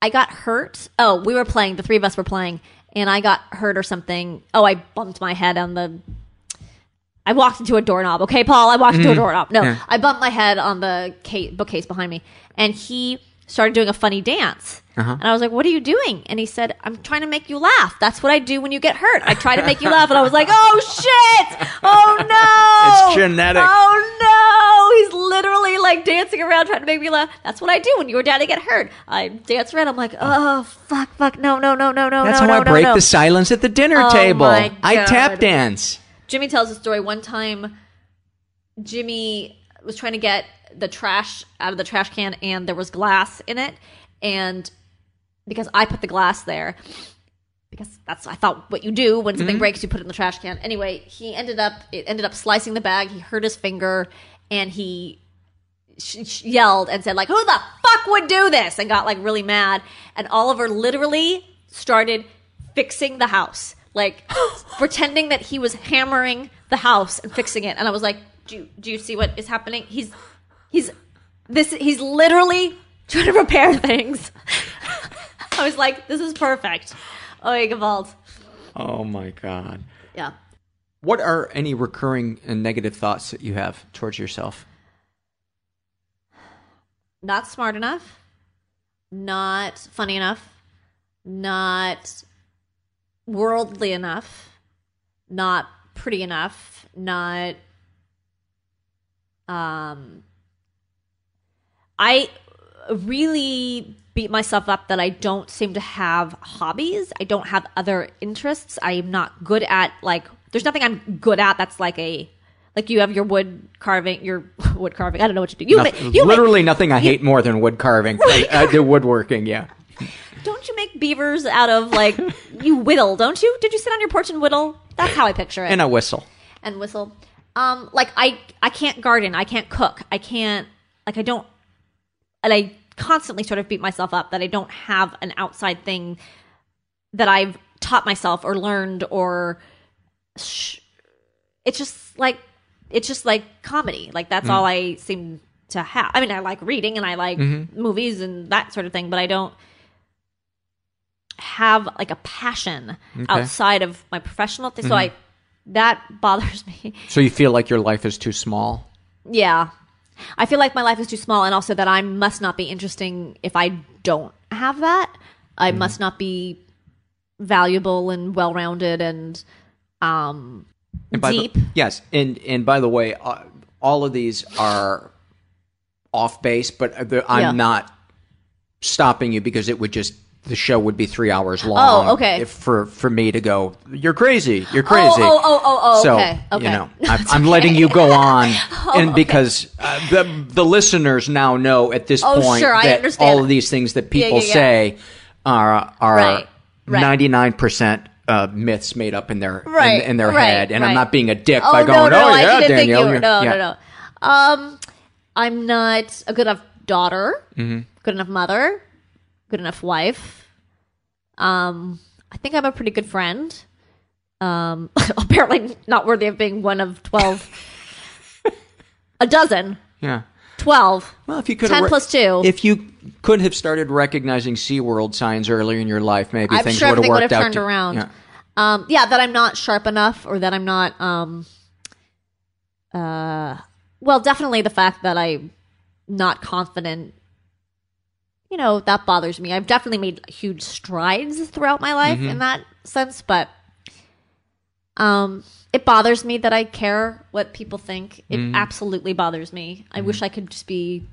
I got hurt. Oh, we were playing, the three of us were playing, and I got hurt or something. Oh, I bumped my head on the I walked into a doorknob. Okay, Paul, I walked into a Mm. doorknob. No. I bumped my head on the case, bookcase behind me, and he started doing a funny dance. Uh-huh. And I was like, "What are you doing?" And he said, "I'm trying to make you laugh. That's what I do when you get hurt. I try to make you laugh." And I was like, "Oh shit! Oh no! It's genetic. Oh no! He's literally like dancing around trying to make me laugh. That's what I do when you daddy get hurt. I dance around. I'm like, oh fuck, fuck, no, no, no, no, no, That's no, how no, I break no. the silence at the dinner Oh table. I tap dance. Jimmy tells a story. One time, Jimmy was trying to get the trash out of the trash can, and there was glass in it. And because I put the glass there, because that's I thought what you do when something Mhm. breaks, you put it in the trash can. Anyway, he ended up it ended up slicing the bag. He hurt his finger, and he sh- sh- yelled and said like, "Who the fuck would do this?" and got like really mad. And Oliver literally started fixing the house, like pretending that he was hammering the house and fixing it. And I was like, "Do you, do you see what is happening? He's he's this he's literally trying to repair things." I was like, "This is perfect." Oh, Gewalt. Oh my god. Yeah. What are any recurring and negative thoughts that you have towards yourself? not smart enough, not funny enough, not worldly enough, not pretty enough, not um I really beat myself up that I don't seem to have hobbies. I don't have other interests. I'm not good at like there's nothing I'm good at that's like a like you have your wood carving, your wood carving. I don't know what you do. You, Noth- ma- you literally nothing I hate more than wood carving. I, I do woodworking, yeah. Don't you make beavers out of like you whittle? Don't you? Did you sit on your porch and whittle? That's how I picture it. And a whistle. and whistle. Um, like I, I can't garden. I can't cook. I can't. Like I don't. And I constantly sort of beat myself up that I don't have an outside thing that I've taught myself or learned or. Sh- it's just like it's just like comedy. Like that's Mm. all I seem to have. I mean, I like reading and I like Mhm. movies and that sort of thing, but I don't have like a passion Okay. outside of my professional thing. So Mhm. I that bothers me. So you feel like your life is too small? Yeah. I feel like my life is too small and also that I must not be interesting if I don't have that. I Mm-hmm. must not be valuable and well-rounded and um And by the- deep. yes, and and by the way, uh, all of these are off base, but uh, I'm Yeah. not stopping you because it would just the show would be three hours long. Oh, okay. if- for for me to go, you're crazy, you're crazy. Oh, oh, oh, oh, so, okay, okay. You know, I'm, I'm letting you go on, Oh, and okay. because uh, the the listeners now know at this Oh, point sure, that all of these things that people yeah, yeah. say are are Right, right. 99 percent. Uh, myths made up in their Right, in, in their right, head, and I'm not being a dick Oh by no, going, no, "Oh I yeah, didn't Danielle." think you. you're-" No, yeah. no, no. Um, I'm not a good enough daughter, Mhm. good enough mother, good enough wife. Um, I think I'm a pretty good friend. Um, apparently not worthy of being one of twelve. a dozen, Yeah. twelve. Well, if you could 10 plus two. if you could have started recognizing SeaWorld signs earlier in your life, maybe I'm things sure would have would worked have turned to- around. Yeah. Um, yeah, that I'm not sharp enough, or that I'm not. Um, uh, well, definitely the fact that I'm not confident. You know, that bothers me. I've definitely made huge strides throughout my life Mm-hmm. in that sense, but um it bothers me that I care what people think. It Mm-hmm. absolutely bothers me. I wish I could just be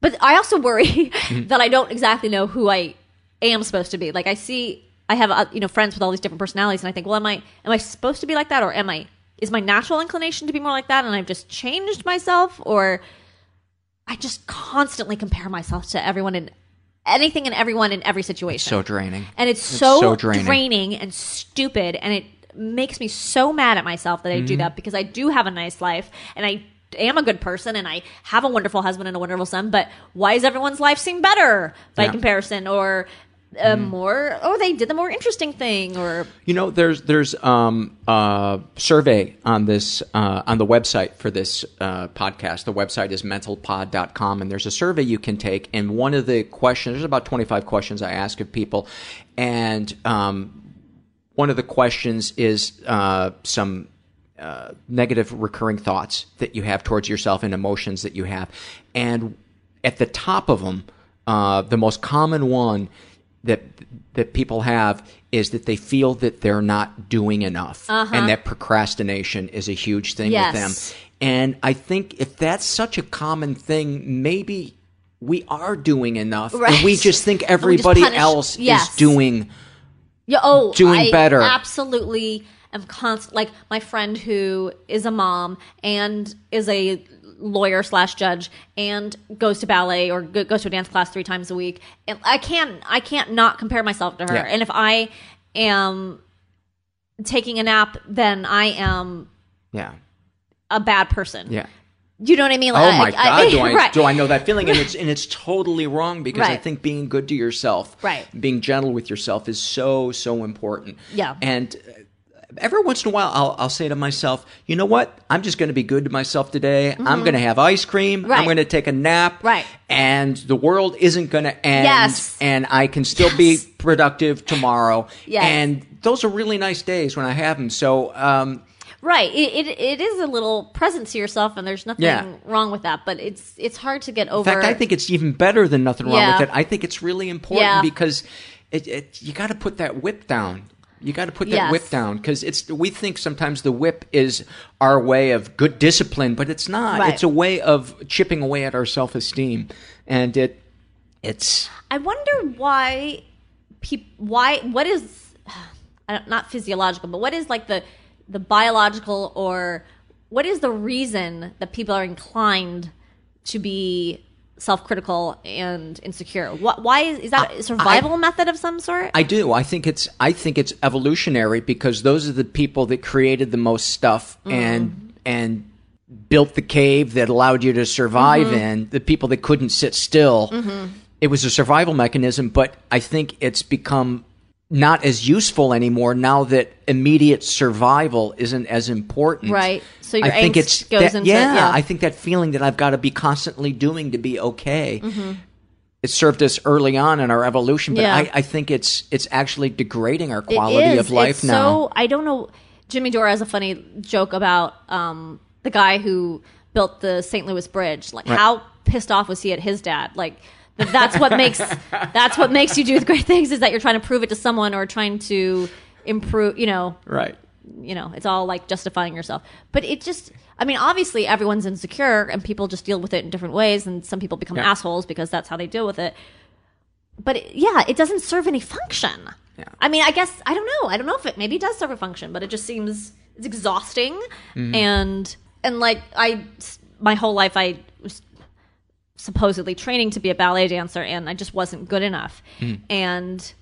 But I also worry Mm-hmm. that I don't exactly know who I am supposed to be. Like I see I have uh, you know friends with all these different personalities and I think, well am I am I supposed to be like that or am I is my natural inclination to be more like that and I've just changed myself or I just constantly compare myself to everyone and anything and everyone in every situation. So draining. and it's, so, so draining. draining. and stupid and it makes me so mad at myself that I Mm-hmm. do that because I do have a nice life and I am a good person and I have a wonderful husband and a wonderful son, but why does everyone's life seem better by Yeah. Comparison or uh, more oh they did the more interesting thing or You know, there's there's um, a survey on this uh, on the website for this uh, podcast. The website is mentalpod.com, and there's a survey you can take. And one of the questions, there's about 25 questions I ask of people, and um, one of the questions is uh, some uh, negative recurring thoughts that you have towards yourself and emotions that you have. And at the top of them, uh, the most common one that that people have is that they feel that they're not doing enough, uh-huh. and that procrastination is a huge thing Yes. with them. And I think if that's such a common thing, maybe we are doing enough, and we just think we just everybody punish- else Yes. is doing. Yeah, oh, doing I better. Absolutely, am constant. Like my friend who is a mom and is a lawyer slash judge and goes to ballet or go- goes to a dance class three times a week. And I can't, I can't not compare myself to her. Yeah. And if I am taking a nap, then I am Yeah, a bad person. yeah. You know what I mean? Oh Like, my I- god, I- do I right. do I know that feeling? And it's and it's totally wrong because I think being good to yourself, Right. being gentle with yourself is so so important. Yeah. And every once in a while, I'll I'll say to myself, you know what? I'm just going to be good to myself today. I'm going to have ice cream. Mm-hmm. Right. I'm going to take a nap. Right. And the world isn't going to end. Yes. And I can still be productive tomorrow. Yes. And those are really nice days when I have them. So. um Right. It, it it is a little present to yourself, and there's nothing Yeah. wrong with that. But it's it's hard to get over. In fact, I think it's even better than nothing wrong Yeah. with it. I think it's really important Yeah. because it, it you got to put that whip down. You got to put that Yes. whip down because it's. We think sometimes the whip is our way of good discipline, but it's not. Right. It's a way of chipping away at our self esteem, and it. It's I wonder why peop why what is not physiological, but what is like the the biological or what is the reason that people are inclined to be self-critical and insecure? What why is is that a survival method of some sort? I do. I think it's. I think it's evolutionary because those are the people that created the most stuff Mm. and and built the cave that allowed you to survive Mm-hmm. in. The people that couldn't sit still. It was a survival mechanism, but I think it's become not as useful anymore now that immediate survival isn't as important. Right. So your I think it's goes that- into- yeah, yeah. I think that feeling that I've got to be constantly doing to be okay Mm-hmm. it served us early on in our evolution, but Yeah. I, I think it's it's actually degrading our quality of life it's now. So I don't know. Jimmy Dore has a funny joke about um, the guy who built the St. Louis Bridge. Like, Right. how pissed off was he at his dad? Like, that's what makes that's what makes you do the great things is that you're trying to prove it to someone or trying to improve. You know, right. you know, it's all like justifying yourself. But it just, I mean, obviously everyone's insecure and people just deal with it in different ways, and some people become Yeah. assholes because that's how they deal with it. But it, yeah, it doesn't serve any function. Yeah. I mean, I guess I don't know. I don't know if it maybe does serve a function, but it just seems it's exhausting Mm-hmm. and and like I my whole life I supposedly training to be a ballet dancer and I just wasn't good enough. Mm. And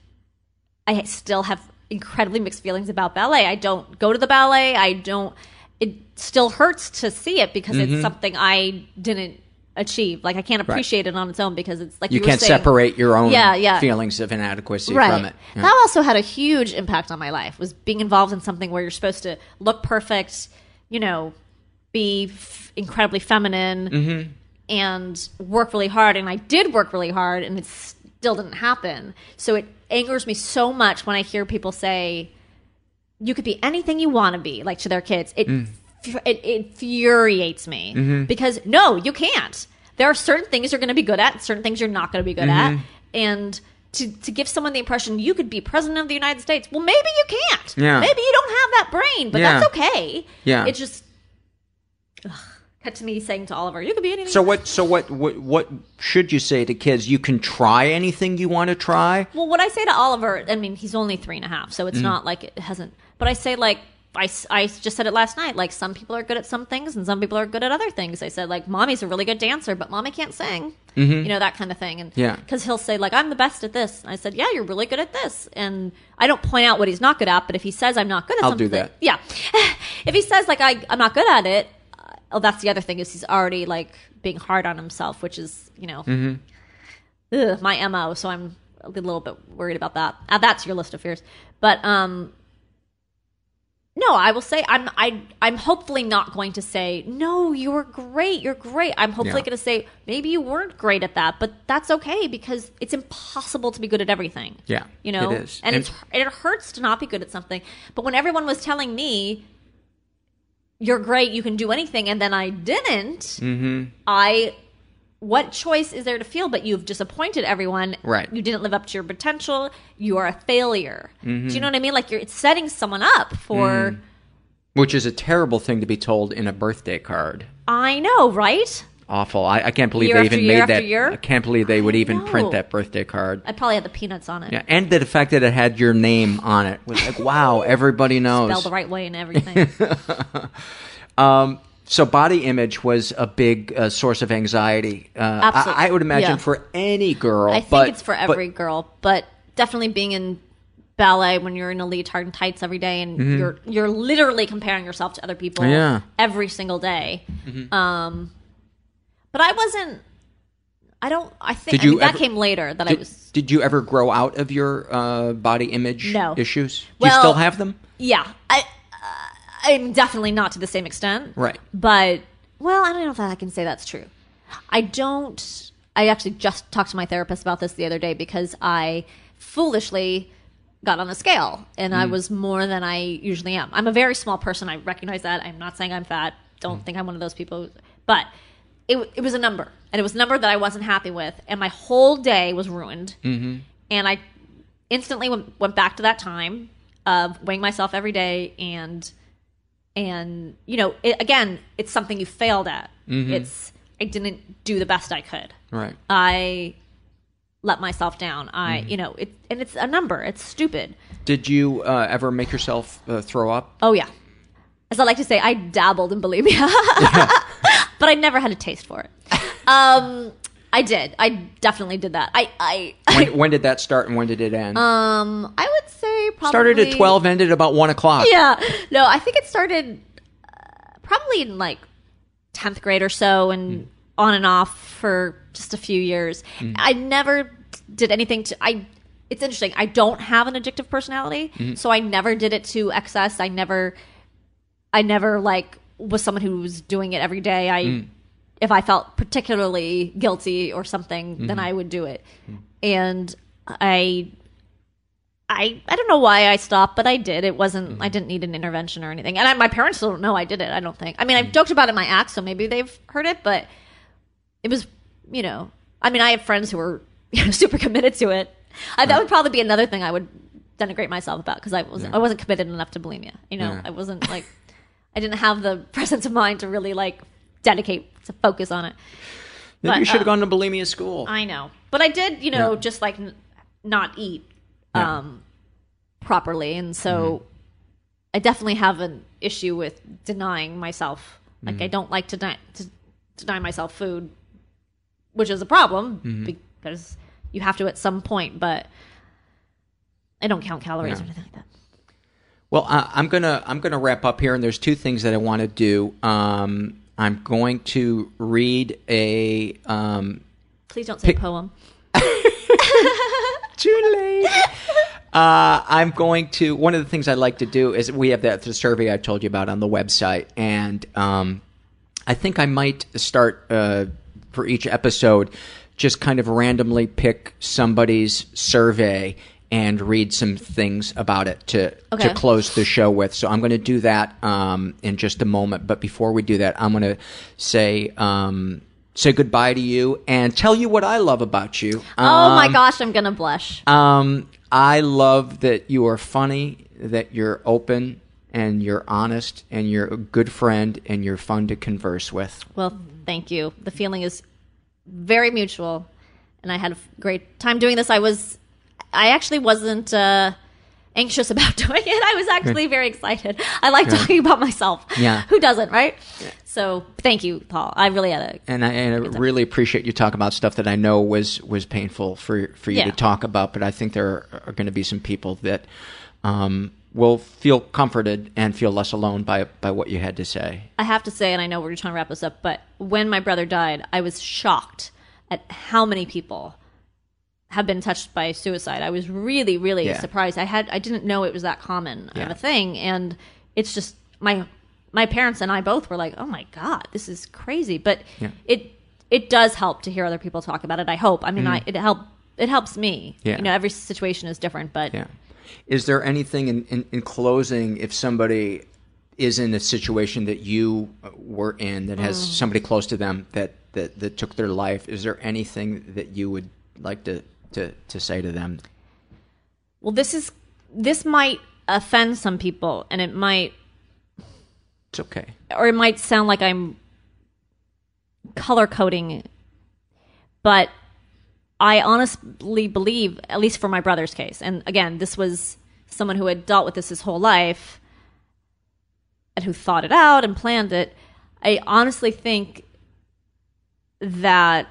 I still have incredibly mixed feelings about ballet. I don't go to the ballet. I don't it still hurts to see it because Mm-hmm. it's something I didn't achieve. Like I can't appreciate it on its own because it's like You you, can't saying- separate your own Yeah, yeah. feelings of inadequacy right. from it. Yeah. That also had a huge impact on my life. Was being involved in something where you're supposed to look perfect, you know, be f- incredibly feminine, Mm-hmm. And work really hard. And I did work really hard, and it still didn't happen. So it angers me so much when I hear people say, "You could be anything you want to be," like to their kids. It Mm. it, infuriates me Mm-hmm. because no, you can't. there are certain things you're going to be good at, certain things you're not going to be good Mm-hmm. at, and to to give someone the impression you could be president of the United States, well, maybe you can't. Yeah. Maybe you don't have that brain, but Yeah. that's okay. Yeah. It just ugh, to me saying to Oliver, "You could be anything." So what? So what? What? What should you say to kids? You can try anything you want to try. Well, what I say to Oliver, I mean, he's only three and a half, so Mm. it's not like it hasn't. But I say like. I, I just said it last night. Like some people are good at some things, and some people are good at other things. I said like mommy's a really good dancer, but mommy can't sing. You know that kind of thing. And Mm-hmm. Yeah. because he'll say like I'm the best at this. And I said yeah, you're really good at this. And I don't point out what he's not good at, but if he says I'm not good at I'll do that. yeah. if he says like I I'm not good at it, oh that's the other thing is he's already like being hard on himself, which is you know ugh, my mo. So I'm a little bit worried about that. Add that to your list of fears. But um, no, I will say I'm I I'm hopefully not going to say no. You were great. You're great. I'm hopefully Yeah. going to say maybe you weren't great at that, but that's okay because it's impossible to be good at everything. Yeah, you know, it is. and, And- it's it hurts to not be good at something. But when everyone was telling me you're great, you can do anything, and then I didn't, Mm-hmm. I what choice is there to feel but you've disappointed everyone Right. you didn't live up to your potential you are a failure Mm-hmm. do you know what i mean like you're it's setting someone up for Which is a terrible thing to be told in a birthday card. i know right Awful. I, I can't believe Year they even year made after that. year? I can't believe they would even know. print that birthday card. i probably had the peanuts on it Yeah, and the fact that it had your name on it was like, wow, everybody knows. spelled the right way and everything So body image was a big uh, source of anxiety. Uh, Absolutely. I, I would imagine Yeah. for any girl. i think but, it's for but- every girl but definitely being in ballet when you're in a leotard and tights every day and you're you're literally comparing yourself to other people Mm-hmm. Yeah. every single day Mm-hmm. um but i wasn't i don't i think Did I that ever- came later that i was did you ever grow out of your uh, body image No. issues? Do you still have them? yeah. I uh, i'm definitely not to the same extent. Right. but well i don't know if i can say that's true. I don't i actually just talked to my therapist about this the other day because i foolishly got on a scale and i was more than i usually am. I'm a very small person. I recognize that. I'm not saying i'm fat. Don't think i'm one of those people. But it, it was a number and it was a number that i wasn't happy with and my whole day was ruined. Mm-hmm. and i instantly went, went back to that time of weighing myself every day and and you know it, again it's something you failed at. It's i didn't do the best i could. Right. i let myself down. I you know it and it's a number. It's stupid. Did you uh, ever make yourself uh, throw up? oh yeah. As i like to say i dabbled in bulimia but i never had a taste for it um i did i definitely did that i i When, when did that start and when did it end? um i would say probably Started at 12, ended about 1 o'clock. yeah. No, I think it started uh, probably in like 10th grade or so and on and off for just a few years. I never did anything to I it's interesting. I don't have an addictive personality, so I never did it to excess. I never I never like was someone who was doing it every day. I mm. if I felt particularly guilty or something, then mm-hmm. I would do it. Mm. And I I I don't know why I stopped, but I did. It wasn't. I mm-hmm. didn't need an intervention or anything. And I, my parents don't know I did it. I don't think. I mean, I've mm. joked about it in my act, so maybe they've heard it, but it was, you know. I mean, I have friends who are you know, super committed to it. I, that would probably be another thing I would denigrate myself about because I wasn't. I wasn't committed enough to bulimia. You know, Yeah. I wasn't like. I didn't have the presence of mind to really like dedicate to focus on it. Maybe But, you should have uh, gone to bulimia school. I know, but I did, you know, Yeah. just like n- not eat Yeah. um, properly, and so I definitely have an issue with denying myself. Like I don't like to, deny to deny myself food, which is a problem because you have to at some point. But I don't count calories Yeah. or anything like that. Well, I, I'm gonna I'm gonna wrap up here, and there's two things that I want to do. Um, I'm going to read a um, Please don't say poem. too late. Uh, I'm going to. One of the things I like to do is we have that the survey I told you about on the website, and um, I think I might start uh, for each episode, just kind of randomly pick somebody's survey and read some things about it to Okay. to close the show with. So I'm going to do that um, in just a moment. But before we do that, I'm going to say um, say goodbye to you and tell you what I love about you. oh my Um, gosh, I'm gonna blush. Um, I love that you are funny, that you're open, and you're honest, and you're a good friend, and you're fun to converse with. Well, thank you. The feeling is very mutual, and I had a great time doing this. I was, I actually wasn't uh, anxious about doing it. I was actually very excited. I like Good. talking about myself. Yeah. Who doesn't, right? So thank you, Paul. I really had a And I, and I really appreciate you talking about stuff that I know was was painful for for you Yeah. to talk about. But I think there are, going to be some people that um, will feel comforted and feel less alone by by what you had to say. I have to say, and I know we're trying to wrap this up, but when my brother died, I was shocked at how many people have been touched by suicide. I was really, really Yeah. surprised. I had I didn't know it was that common Yeah. of a thing, and it's just my my parents and I both were like, "Oh my god, this is crazy." But Yeah. it it does help to hear other people talk about it. I hope. I mean, Mhm. I it help it helps me. You know, every situation is different, but Yeah. Is there anything in, in, in closing if somebody is in a situation that you uh, were in that has Mm. somebody close to them that, that, that took their life? Is there anything that you would like to, to, to say to them? Well, this is this might offend some people, and it might It's okay. or it might sound like I'm color coding, but I honestly believe, at least for my brother's case, and again, this was someone who had dealt with this his whole life and who thought it out and planned it. I honestly think that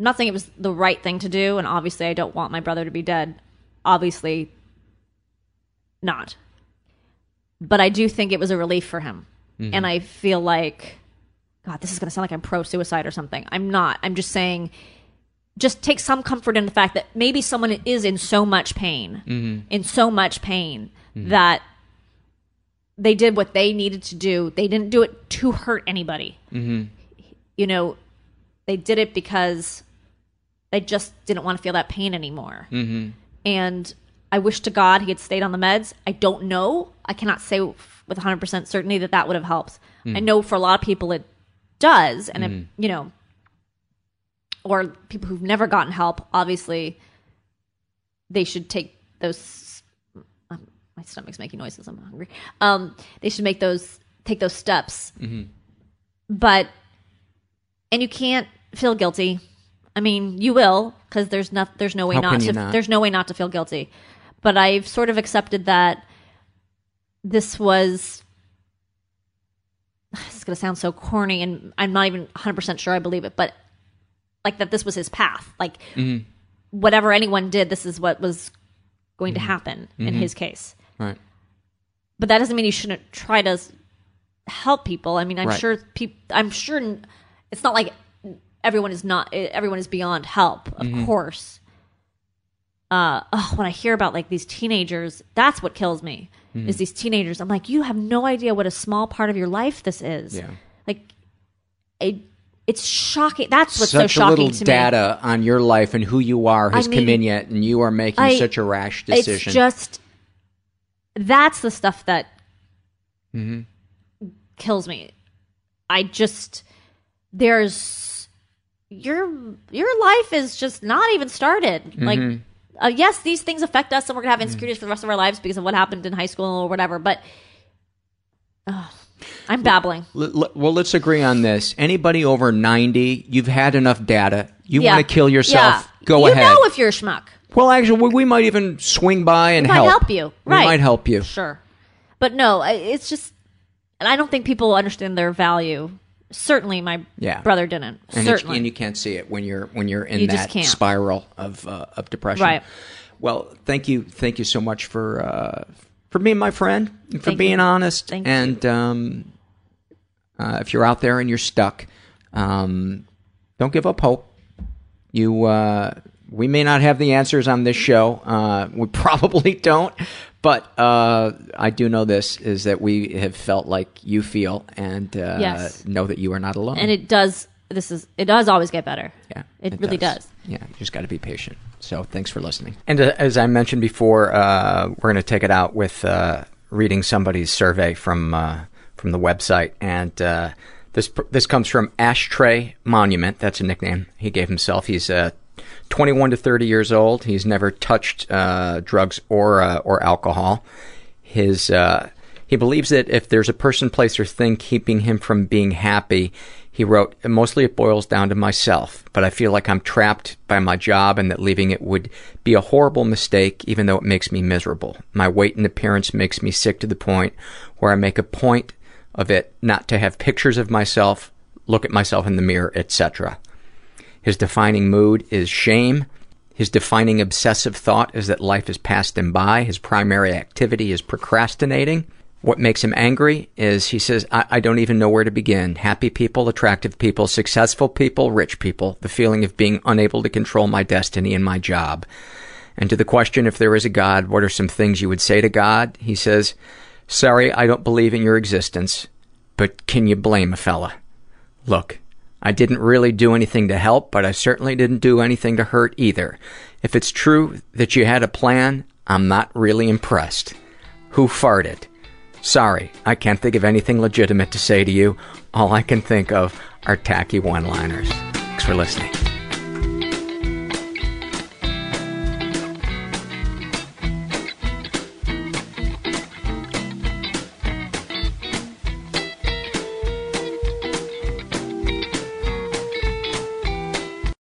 I'm not saying it was the right thing to do, and obviously I don't want my brother to be dead. Obviously not. But I do think it was a relief for him. Mhm. And I feel like God, this is gonna sound like I'm pro suicide or something. I'm not. I'm just saying just take some comfort in the fact that maybe someone is in so much pain, Mhm. in so much pain Mhm. that they did what they needed to do. They didn't do it to hurt anybody Mm-hmm. you know, they did it because they just didn't want to feel that pain anymore. Mm-hmm. And I wish to God he had stayed on the meds. I don't know. I cannot say with 100% certainty that that would have helped. Mm. I know for a lot of people it does. And, Mm. it, you know, or people who've never gotten help, obviously, they should take those. Um, my stomach's making noises. I'm hungry. Um, they should make those, take those steps Mm-hmm. but and you can't feel guilty. I mean, you will because there's not there's no way How not to not? there's no way not to feel guilty. But I've sort of accepted that this was this is going to sound so corny and I'm not even 100% sure I believe it, but like that this was his path. Like Mhm. whatever anyone did, this is what was going Mm-hmm. to happen in Mhm. his case. Right. But that doesn't mean you shouldn't try to help people. I mean, I'm Right. sure peop I'm sure it's not like everyone is not everyone is beyond help, of Mhm. course. Uh, oh, when I hear about like these teenagers, that's what kills me. Mhm. Is these teenagers? I'm like, you have no idea what a small part of your life this is. Yeah. Like, it, it's shocking. That's what's such so shocking a little to me. data on your life and who you are has I mean, come in yet, and you are making I- such a rash decision. It's just that's the stuff that Mhm. kills me. I just there's your your life is just not even started. Like Mhm. uh, yes, these things affect us and we're going to have insecurities for the rest of our lives because of what happened in high school or whatever, but Ugh, I'm babbling. L- l- well, let's agree on this. Anybody over 90, you've had enough data. You Yeah. want to kill yourself, Yeah. go you ahead. know if you're a schmuck. well, actually, we, we might even swing by and We might help. help you. We Right. might help you. Sure. But no, it's just and I don't think people understand their value. Certainly my Yeah. brother didn't. And, Certainly. and you can't see it when you're when you're in You that spiral of uh, of depression. Right. Well, thank you, thank you so much for uh, for being my friend and for Thank being you. honest. Thank you. and um, uh, if you're out there and you're stuck, um, don't give up hope. You, uh, we may not have the answers on this show. Uh, we probably don't, but uh, I do know this is that we have felt like you feel, and uh, Yes. know that you are not alone. and it does this is it does always get better. Yeah, It, really does. Yeah, you just got to be patient. So thanks for listening. And uh, as I mentioned before, uh, we're going to take it out with uh, reading somebody's survey from uh, from the website, and uh, This this comes from Ashtray Monument. That's a nickname he gave himself. He's uh, 21 to 30 years old. He's never touched uh, drugs or uh, or alcohol. His uh, he believes that if there's a person, place, or thing keeping him from being happy, he wrote, mostly it boils down to myself, but I feel like I'm trapped by my job and that leaving it would be a horrible mistake, even though it makes me miserable. My weight and appearance makes me sick to the point where I make a point of it not to have pictures of myself, look at myself in the mirror, etc. His defining mood is shame. His defining obsessive thought is that life has passed him by. His primary activity is procrastinating. What makes him angry is he says, I, I don't even know where to begin. Happy people, attractive people, successful people, rich people, the feeling of being unable to control my destiny and my job. And to the question if there is a God, what are some things you would say to God? He says, Sorry, I don't believe in your existence, but can you blame a fella? Look, I didn't really do anything to help, but I certainly didn't do anything to hurt either. If it's true that you had a plan, I'm not really impressed. Who farted? Sorry, I can't think of anything legitimate to say to you. All I can think of are tacky one liners. Thanks for listening.